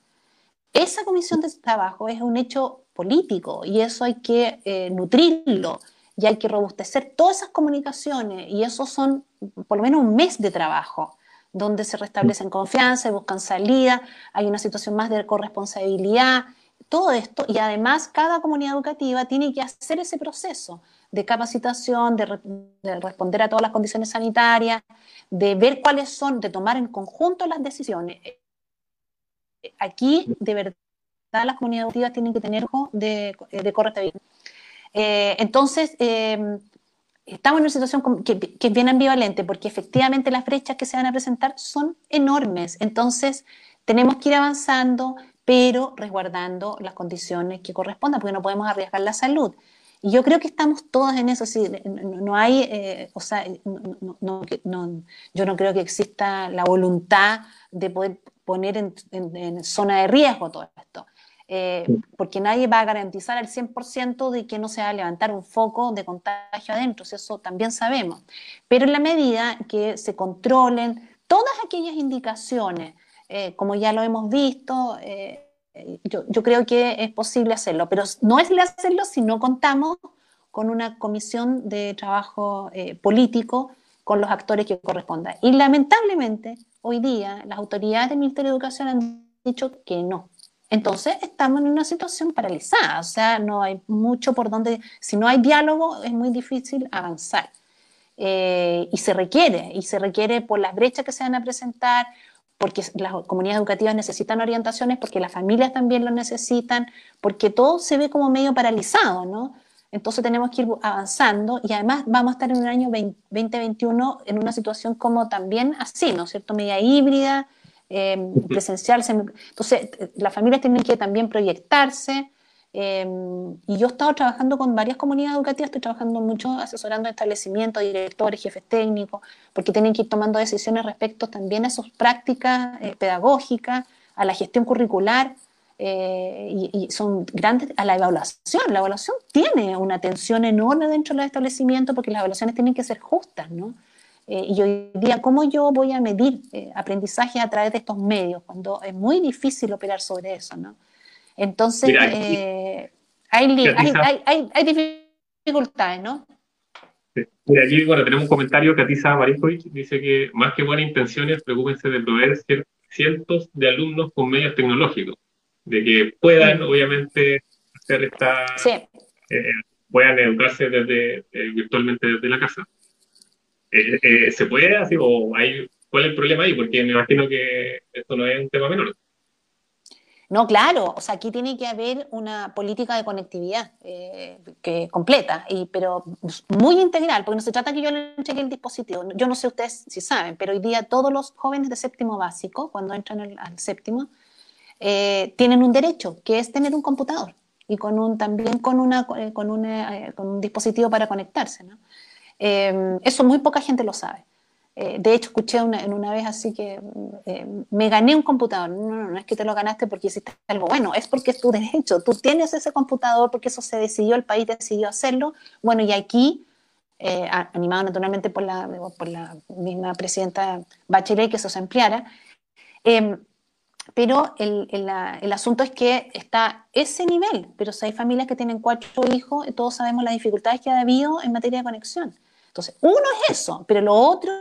Esa comisión de trabajo es un hecho político y eso hay que eh, nutrirlo y hay que robustecer todas esas comunicaciones y eso son por lo menos un mes de trabajo donde se restablecen confianza y buscan salida, hay una situación más de corresponsabilidad, todo esto, y además cada comunidad educativa tiene que hacer ese proceso de capacitación, de, responder a todas las condiciones sanitarias, de ver cuáles son, de tomar en conjunto las decisiones. Aquí, de verdad, las comunidades educativas tienen que tener de, de corresponsabilidad. Eh, entonces, em, estamos en una situación que, es bien ambivalente porque efectivamente las brechas que se van a presentar son enormes. Entonces, tenemos que ir avanzando, pero resguardando las condiciones que correspondan, porque no podemos arriesgar la salud. Y yo creo que estamos todos en eso. no, hay, eh, o sea, yo no creo que exista la voluntad de poder poner en zona de riesgo todo esto. Eh, porque nadie va a garantizar al 100% de que no se va a levantar un foco de contagio adentro, eso también sabemos. Pero en la medida que se controlen todas aquellas indicaciones, eh, como ya lo hemos visto, eh, yo, yo, creo que es posible hacerlo, pero no es hacerlo si no contamos con una comisión de trabajo eh, político con los actores que correspondan. Y lamentablemente, hoy día, las autoridades del Ministerio de Educación han dicho que no. Entonces, estamos en una situación paralizada, o sea, no hay mucho por donde, si no hay diálogo, es muy difícil avanzar. Eh, y se requiere, y se requiere por las brechas que se van a presentar, porque las comunidades educativas necesitan orientaciones, porque las familias también lo necesitan, porque todo se ve como medio paralizado, ¿no? Entonces tenemos que ir avanzando y además vamos a estar en un año 2021 en una situación como también así, ¿no es cierto? Media híbrida, em, presencial. Entonces las familias tienen que también proyectarse. Em, y yo he estado trabajando con varias comunidades educativas, estoy trabajando mucho asesorando establecimientos, directores, jefes técnicos, porque tienen que ir tomando decisiones respecto también a sus prácticas eh, pedagógicas, a la gestión curricular, eh, y, son grandes a la evaluación. La evaluación tiene una atención enorme dentro de los establecimientos porque las evaluaciones tienen que ser justas, ¿no? Eh, y hoy día, ¿cómo yo voy a medir eh, aprendizaje a través de estos medios cuando es muy difícil operar sobre eso, ¿no? Entonces, hay, hay, hay, dificultades, ¿no? Mira, aquí, bueno, tenemos un comentario que Atisa Marijovic dice que más que buenas intenciones, preocúpense de proveer cientos de alumnos con medios tecnológicos de que puedan, obviamente, hacer esta. Eh, puedan educarse desde, eh, virtualmente desde la casa. Eh, ¿Se puede así o hay, cuál es el problema ahí? Porque me imagino que esto no es un tema menor. No, claro, o sea, aquí tiene que haber una política de conectividad que completa, y, pero muy integral, porque no se trata que yo le entregue el dispositivo. Yo no sé ustedes si saben, pero hoy día todos los jóvenes de séptimo básico, cuando entran al séptimo, eh, tienen un derecho, que es tener un computador y con un, también con, una, eh, con, eh, con un dispositivo para conectarse. eso muy poca gente lo sabe. De hecho, escuché una, en una vez así que me gané un computador. No, no, no es que te lo ganaste porque hiciste algo bueno, es porque es tu derecho. Tú tienes ese computador porque eso se decidió, el país decidió hacerlo. Bueno, y aquí animado naturalmente por la, por la misma presidenta Bachelet, que eso se ampliara, eh, pero el, el, asunto es que está ese nivel, pero si hay familias que tienen cuatro hijos, todos sabemos las dificultades que ha habido en materia de conexión. Entonces, uno es eso, pero lo otro,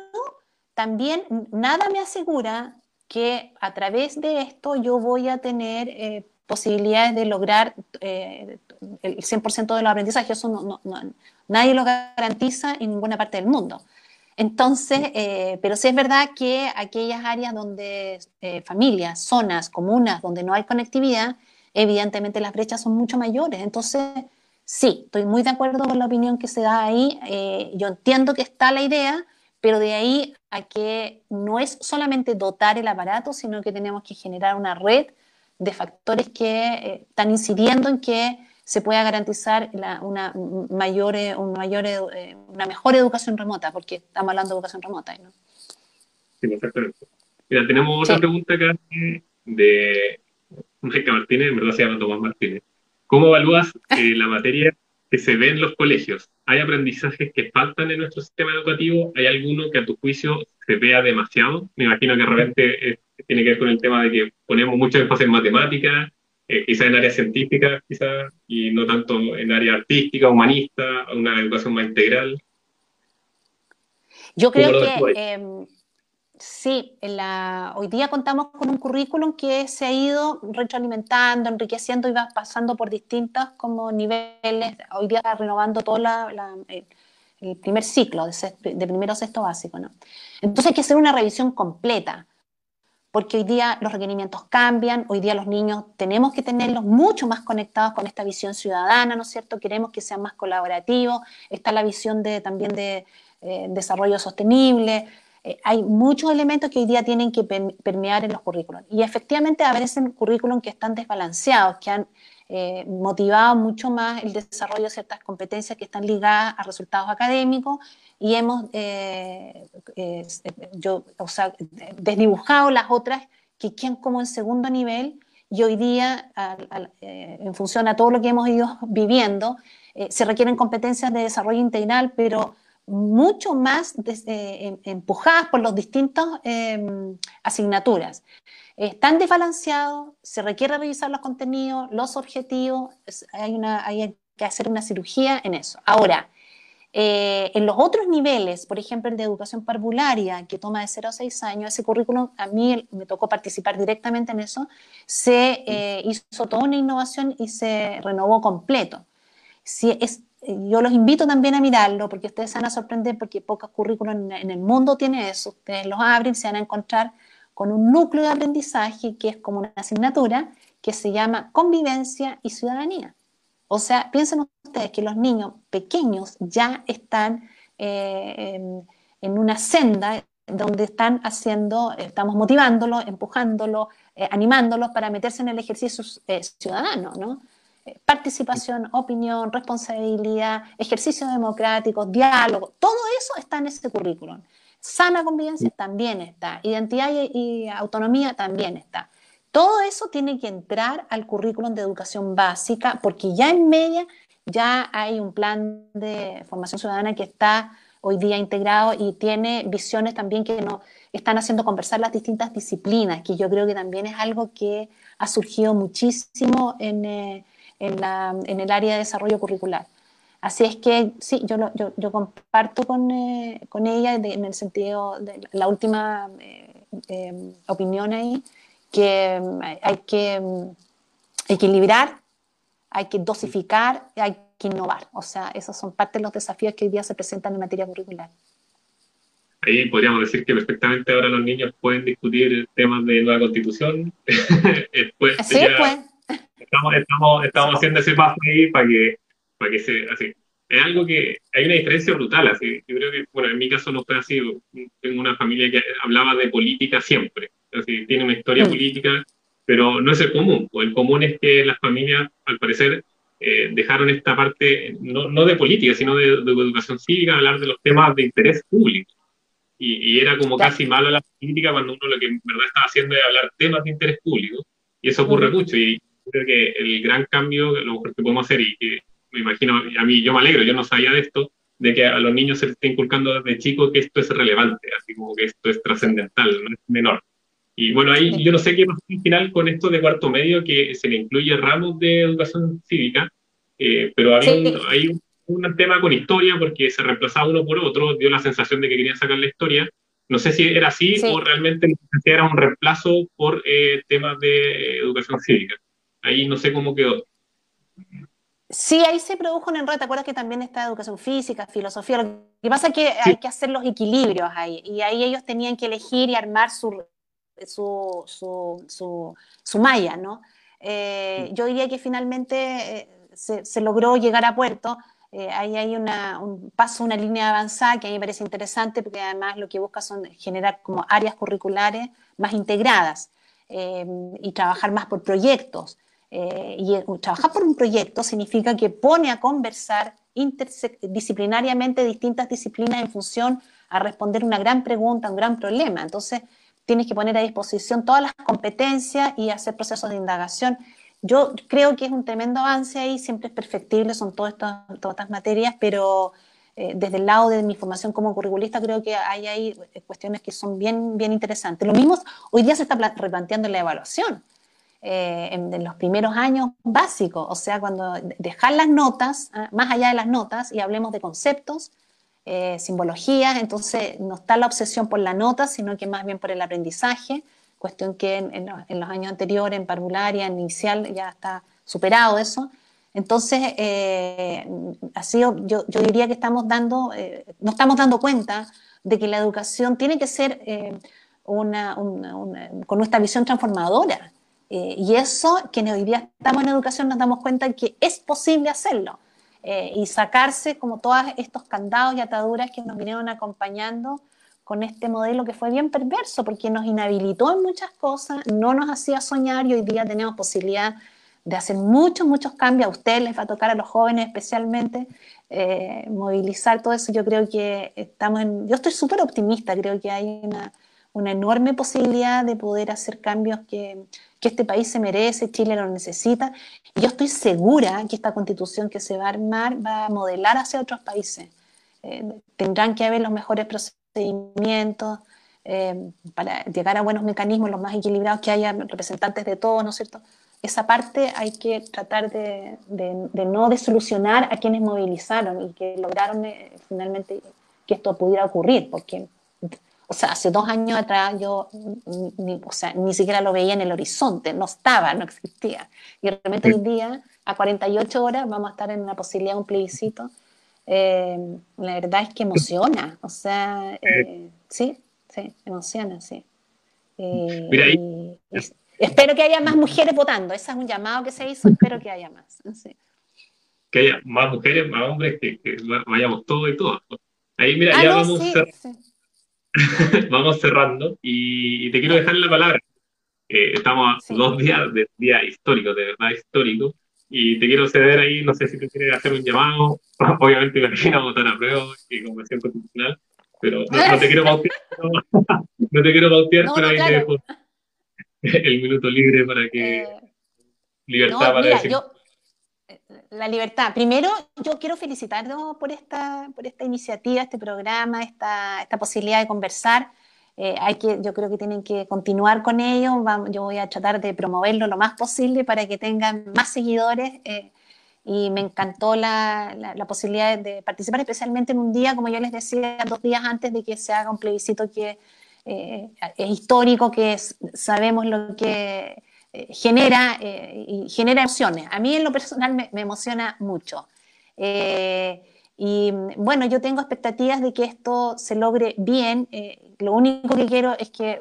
también nada me asegura que a través de esto yo voy a tener eh, posibilidades de lograr eh, el 100% de los aprendizajes. Eso no, nadie lo garantiza en ninguna parte del mundo. Entonces, eh, pero sí es verdad que aquellas áreas donde eh, familias, zonas, comunas, donde no hay conectividad, evidentemente las brechas son mucho mayores. Entonces, sí, estoy muy de acuerdo con la opinión que se da ahí. Yo entiendo que está la idea, pero de ahí a que no es solamente dotar el aparato, sino que tenemos que generar una red de factores que están incidiendo en que se pueda garantizar una, mayor, un mayor, eh, una mejor educación remota, porque estamos hablando de educación remota. ¿no? Sí, perfectamente. Mira, tenemos otra pregunta acá de Enrique Martínez, en verdad se llama Tomás Martínez. ¿Cómo evalúas eh, la materia que se ve en los colegios? ¿Hay aprendizajes que faltan en nuestro sistema educativo? ¿Hay alguno que a tu juicio se vea demasiado? Me imagino que de repente eh, tiene que ver con el tema de que ponemos mucho énfasis en matemáticas, eh, quizá en área científica, quizá, y no tanto en área artística, humanista, una educación más integral. Yo creo que sí, hoy día contamos con un currículum que se ha ido retroalimentando, enriqueciendo y va pasando por distintos como niveles. Hoy día renovando todo el, primer ciclo de, de primero sexto básico. ¿no? Entonces hay que hacer una revisión completa porque hoy día los requerimientos cambian, hoy día los niños tenemos que tenerlos mucho más conectados con esta visión ciudadana, ¿no es cierto? Queremos que sean más colaborativos, está la visión de, también de eh, desarrollo sostenible, eh, hay muchos elementos que hoy día tienen que permear en los currículos. Y efectivamente aparecen currículos que están desbalanceados, que han eh, motivado mucho más el desarrollo de ciertas competencias que están ligadas a resultados académicos y hemos eh, yo, o desdibujado las otras que quedan como en segundo nivel y hoy día, en función a todo lo que hemos ido viviendo, se requieren competencias de desarrollo integral, pero mucho más em, empujadas por los distintos em, asignaturas. Están desbalanceados, se requiere revisar los contenidos, los objetivos, hay, una, hay que hacer una cirugía en eso. Ahora, eh, en los otros niveles, por ejemplo, el de educación parvularia, que toma de 0 a 6 años, ese currículum, a mí me tocó participar directamente en eso, se eh, hizo toda una innovación y se renovó completo. Si es, yo los invito también a mirarlo, porque ustedes se van a sorprender, porque pocos currículums en el mundo tiene eso. Ustedes los abren, se van a encontrar con un núcleo de aprendizaje que es como una asignatura que se llama convivencia y ciudadanía. O sea, piensen ustedes que los niños pequeños ya están eh, en, una senda donde están haciendo, estamos motivándolos, empujándolos, eh, animándolos para meterse en el ejercicio eh, ciudadano, ¿no? Participación, opinión, responsabilidad, ejercicio democrático, diálogo, todo eso está en ese currículum. Sana convivencia también está, identidad y autonomía también está. Todo eso tiene que entrar al currículum de educación básica porque ya en media ya hay un plan de formación ciudadana que está hoy día integrado y tiene visiones también que nos están haciendo conversar las distintas disciplinas, que yo creo que también es algo que ha surgido muchísimo en, eh, en, el área de desarrollo curricular. Así es que sí, yo, yo, yo comparto con, eh, con ella en el sentido de la última eh, opinión ahí, que mm, hay que mm, equilibrar, hay que dosificar, hay que innovar. O sea, esos son parte de los desafíos que hoy día se presentan en materia curricular. Ahí podríamos decir que perfectamente ahora los niños pueden discutir temas de nueva constitución. Después sí, pues. Estamos, estamos, estamos haciendo ese paso ahí para que, para que se... Así. Es algo que hay una diferencia brutal. Así. Yo creo que, bueno, en mi caso no fue así. Tengo una familia que hablaba de política siempre tiene una historia mm. política, pero no es el común. el común es que las familias, al parecer, eh, dejaron esta parte, no, no de política, sino de, educación cívica, hablar de los temas de interés público. Y, era como casi malo la política cuando uno lo que en verdad estaba haciendo es hablar temas de interés público. Y eso ocurre mm. mucho. Y creo que el gran cambio, lo mejor que podemos hacer, y que me imagino, a mí yo me alegro, yo no sabía de esto, de que a los niños se les esté inculcando desde chicos que esto es relevante, así como que esto es trascendental, no es menor. Y bueno, ahí yo no sé qué pasa al final con esto de cuarto medio, que se le incluye ramos de educación cívica, eh, pero hay un tema con historia porque se reemplazaba uno por otro, dio la sensación de que querían sacar la historia. No sé si era así o realmente era un reemplazo por eh, temas de educación cívica. Ahí no sé cómo quedó. Sí, ahí se produjo un enredo. ¿Te acuerdas que también está educación física, filosofía? Lo que pasa es que hay que hacer los equilibrios ahí. Y ahí ellos tenían que elegir y armar su, su, su, su, malla, ¿no? Eh, yo diría que finalmente eh, se, logró llegar a puerto. Eh, ahí hay una, un paso, una línea avanzada que a mí me parece interesante porque además lo que busca son generar como áreas curriculares más integradas y trabajar más por proyectos. Y trabajar por un proyecto significa que pone a conversar interdisciplinariamente distintas disciplinas en función a responder una gran pregunta, un gran problema. Entonces, tienes que poner a disposición todas las competencias y hacer procesos de indagación. Yo creo que es un tremendo avance ahí, siempre es perfectible, son todas estas, materias, pero eh, desde el lado de mi formación como curriculista creo que hay ahí cuestiones que son bien, bien interesantes. Lo mismo hoy día se está replanteando la evaluación. Eh, en, los primeros años básicos, o sea, cuando dejar las notas, ah, más allá de las notas, y hablemos de conceptos, eh, simbologías, entonces no está la obsesión por la nota, sino que más bien por el aprendizaje, cuestión que en, los, años anteriores, en parvularia, en inicial, ya está superado eso. Entonces, eh, así yo, yo, diría que estamos dando, eh, no estamos dando cuenta de que la educación tiene que ser eh, una, con nuestra visión transformadora. Y eso, que hoy día estamos en educación, nos damos cuenta que es posible hacerlo. Eh, y sacarse como todos estos candados y ataduras que nos vinieron acompañando con este modelo que fue bien perverso porque nos inhabilitó en muchas cosas, no nos hacía soñar y hoy día tenemos posibilidad de hacer muchos, muchos cambios. A ustedes les va a tocar a los jóvenes especialmente eh, movilizar todo eso. Yo creo que estamos en, yo estoy súper optimista, creo que hay una, una enorme posibilidad de poder hacer cambios que, que este país se merece, Chile lo necesita. Yo estoy segura que esta constitución que se va a armar va a modelar hacia otros países. Eh, tendrán que haber los mejores procedimientos eh, para llegar a buenos mecanismos, los más equilibrados, que haya representantes de todos, ¿no es cierto? esa parte hay que tratar de, no desolucionar a quienes movilizaron y que lograron eh, finalmente que esto pudiera ocurrir, porque, o sea, hace dos años atrás yo ni, o sea, ni siquiera lo veía en el horizonte, no estaba, no existía. Y realmente hoy día, a 48 horas, vamos a estar en una posibilidad de un plebiscito. Eh, la verdad es que emociona, o sea, eh, sí, sí, emociona, sí. Mira ahí. Espero que haya más mujeres votando. Ese es un llamado que se hizo. Espero que haya más. Que haya más mujeres, más hombres, que, vayamos todos y todas. Ahí, mira, ah, ya vamos, vamos cerrando y, te quiero dejar la palabra. Eh, estamos a dos días de día histórico, de verdad histórico. Y te quiero ceder ahí, no sé si te quieres hacer un llamado. Obviamente, imagina votar a prueba y convención constitucional, pero no, te quiero bautear. No, te quiero bautear, pero ahí te dejo el minuto libre para que... Eh, libertad para decir... la libertad. Primero, yo quiero felicitarnos por esta, por esta iniciativa, este programa, esta, esta posibilidad de conversar. Eh, hay que, yo creo que tienen que continuar con ello. yo voy a tratar de promoverlo lo más posible para que tengan más seguidores. Eh, y me encantó la, la, posibilidad de participar, especialmente en un día, como yo les decía, dos días antes de que se haga un plebiscito que eh, es histórico, que sabemos lo que eh, genera eh, genera emociones. A mí en lo personal me, emociona mucho. y bueno, yo tengo expectativas de que esto se logre bien. lo único que quiero es que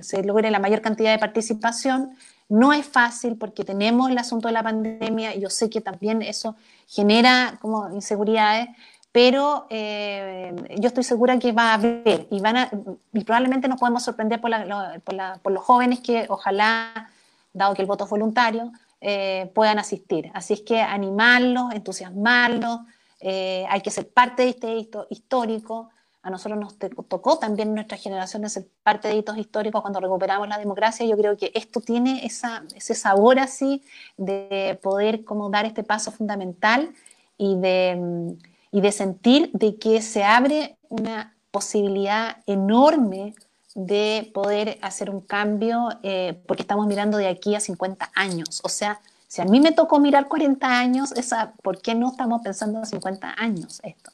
se logre la mayor cantidad de participación. No es fácil porque tenemos el asunto de la pandemia y yo sé que también eso genera como inseguridades, pero eh, yo estoy segura que va a haber y, van a, y probablemente nos podemos sorprender por, los jóvenes que ojalá, dado que el voto es voluntario, eh, puedan asistir. Así es que animarlos, entusiasmarlos, eh, hay que ser parte de este hito histórico. A nosotros nos tocó también en nuestra generación ser parte de hitos históricos cuando recuperamos la democracia. Yo creo que esto tiene esa, ese sabor así de poder como dar este paso fundamental y de y de sentir de que se abre una posibilidad enorme de poder hacer un cambio, eh, porque estamos mirando de aquí a 50 años. O sea, si a mí me tocó mirar 40 años, esa, ¿por qué no estamos pensando en 50 años esto?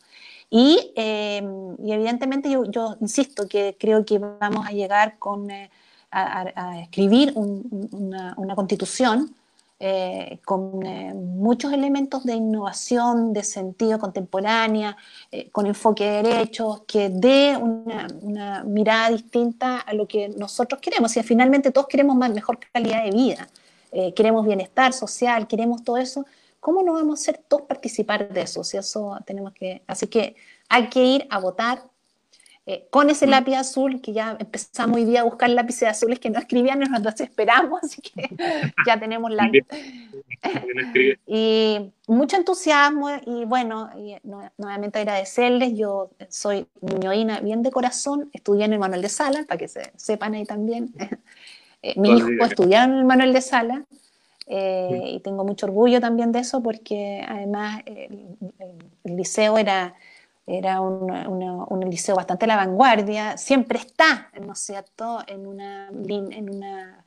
Y, eh, evidentemente yo, insisto que creo que vamos a llegar con, eh, a, escribir una, constitución eh, con eh, muchos elementos de innovación, de sentido contemporánea, eh, con enfoque de derechos, que dé una, mirada distinta a lo que nosotros queremos. Y finalmente todos queremos más, mejor calidad de vida, queremos bienestar social, queremos todo eso. ¿Cómo no vamos a ser todos participar de eso? Si eso tenemos que, así que hay que ir a votar eh, con ese mm. lápiz azul, que ya empezamos hoy día a buscar lápices azules que no escribían y nos esperamos, así que ya tenemos la... y mucho entusiasmo y bueno, y nuevamente agradecerles, yo soy niñoína bien de corazón, estudié en el Manuel de Sala, para que se sepan ahí también. Eh, mi hijo estudió en el Manuel de Sala, eh, y tengo mucho orgullo también de eso porque además el liceo era era un, liceo bastante a la vanguardia, siempre está, ¿no cierto?, en una, en una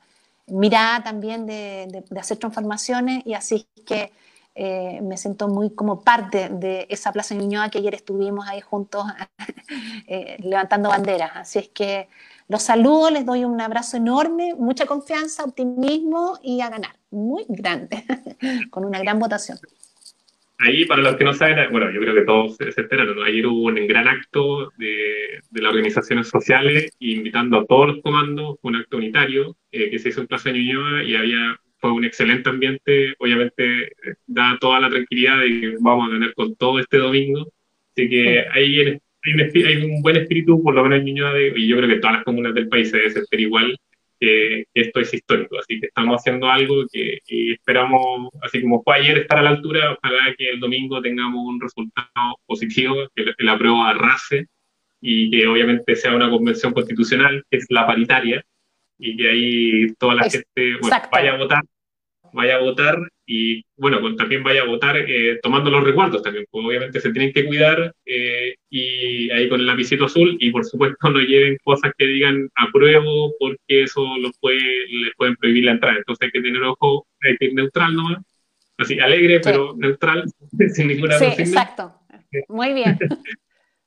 mirada también de, hacer transformaciones y así que eh, me siento muy como parte de esa Plaza Ñuñoa que ayer estuvimos ahí juntos eh, levantando banderas. Así es que los saludo, les doy un abrazo enorme, mucha confianza, optimismo y a ganar, muy grande, con una gran votación ahí, para los que no saben, bueno, yo creo que todos se, enteraron, ayer hubo un gran acto de, de, las organizaciones sociales invitando a todos los comandos, un acto unitario eh, que se hizo en Plaza Ñuñoa y había, fue un excelente ambiente, obviamente eh, da toda la tranquilidad de que vamos a tener con todo este domingo, así que ahí hay, hay, un, buen espíritu, por lo menos en Ñuñoa, y yo creo que todas las comunas del país se debe sentir igual, que esto es histórico, así que estamos haciendo algo que, esperamos, así como fue ayer estar a la altura, ojalá que el domingo tengamos un resultado positivo, que, la prueba arrase y que obviamente sea una convención constitucional, que es la paritaria, y que ahí toda la gente vaya a votar, vaya a votar y bueno, pues también vaya a votar eh, tomando los resguardos también, pues obviamente se tienen que cuidar eh, y ahí con el lapicito azul y por supuesto no lleven cosas que digan apruebo porque eso los puede, les pueden prohibir la entrada, entonces hay que tener ojo, hay que ir neutral nomás, así alegre pero neutral, sin ninguna Sí, exacto, muy bien.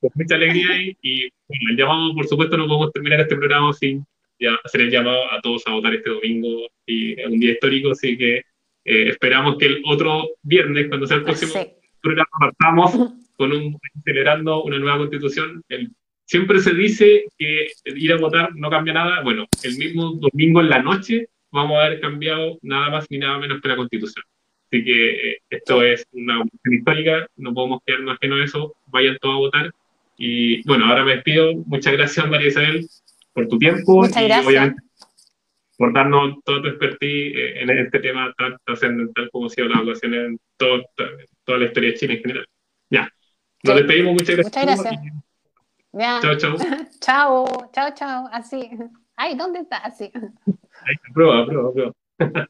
con mucha alegría y, bueno, el llamado, por supuesto, no podemos terminar este programa sin ya hacer el llamado a todos a votar este domingo y es un día histórico, así que eh, esperamos que el otro viernes, cuando sea el próximo programa, partamos con un celebrando una nueva constitución. siempre se dice que ir a votar no cambia nada. Bueno, el mismo domingo en la noche vamos a haber cambiado nada más ni nada menos que la constitución. Así que eh, esto es una cuestión histórica, no podemos quedarnos ajenos a eso. Vayan todos a votar. Y bueno, ahora me despido. Muchas gracias, María Isabel, por tu tiempo. Muchas y gracias. Obviamente, por darnos todo tu expertise eh, en este tema tan trascendental como ha sido la evaluación en toda la historia de Chile en general. Ya, nos despedimos, muchas gracias. Muchas gracias. Ya. Chao, chao. chao, chao, chao. Así. Ay, ¿dónde está? Así. Ahí, prueba, prueba, prueba.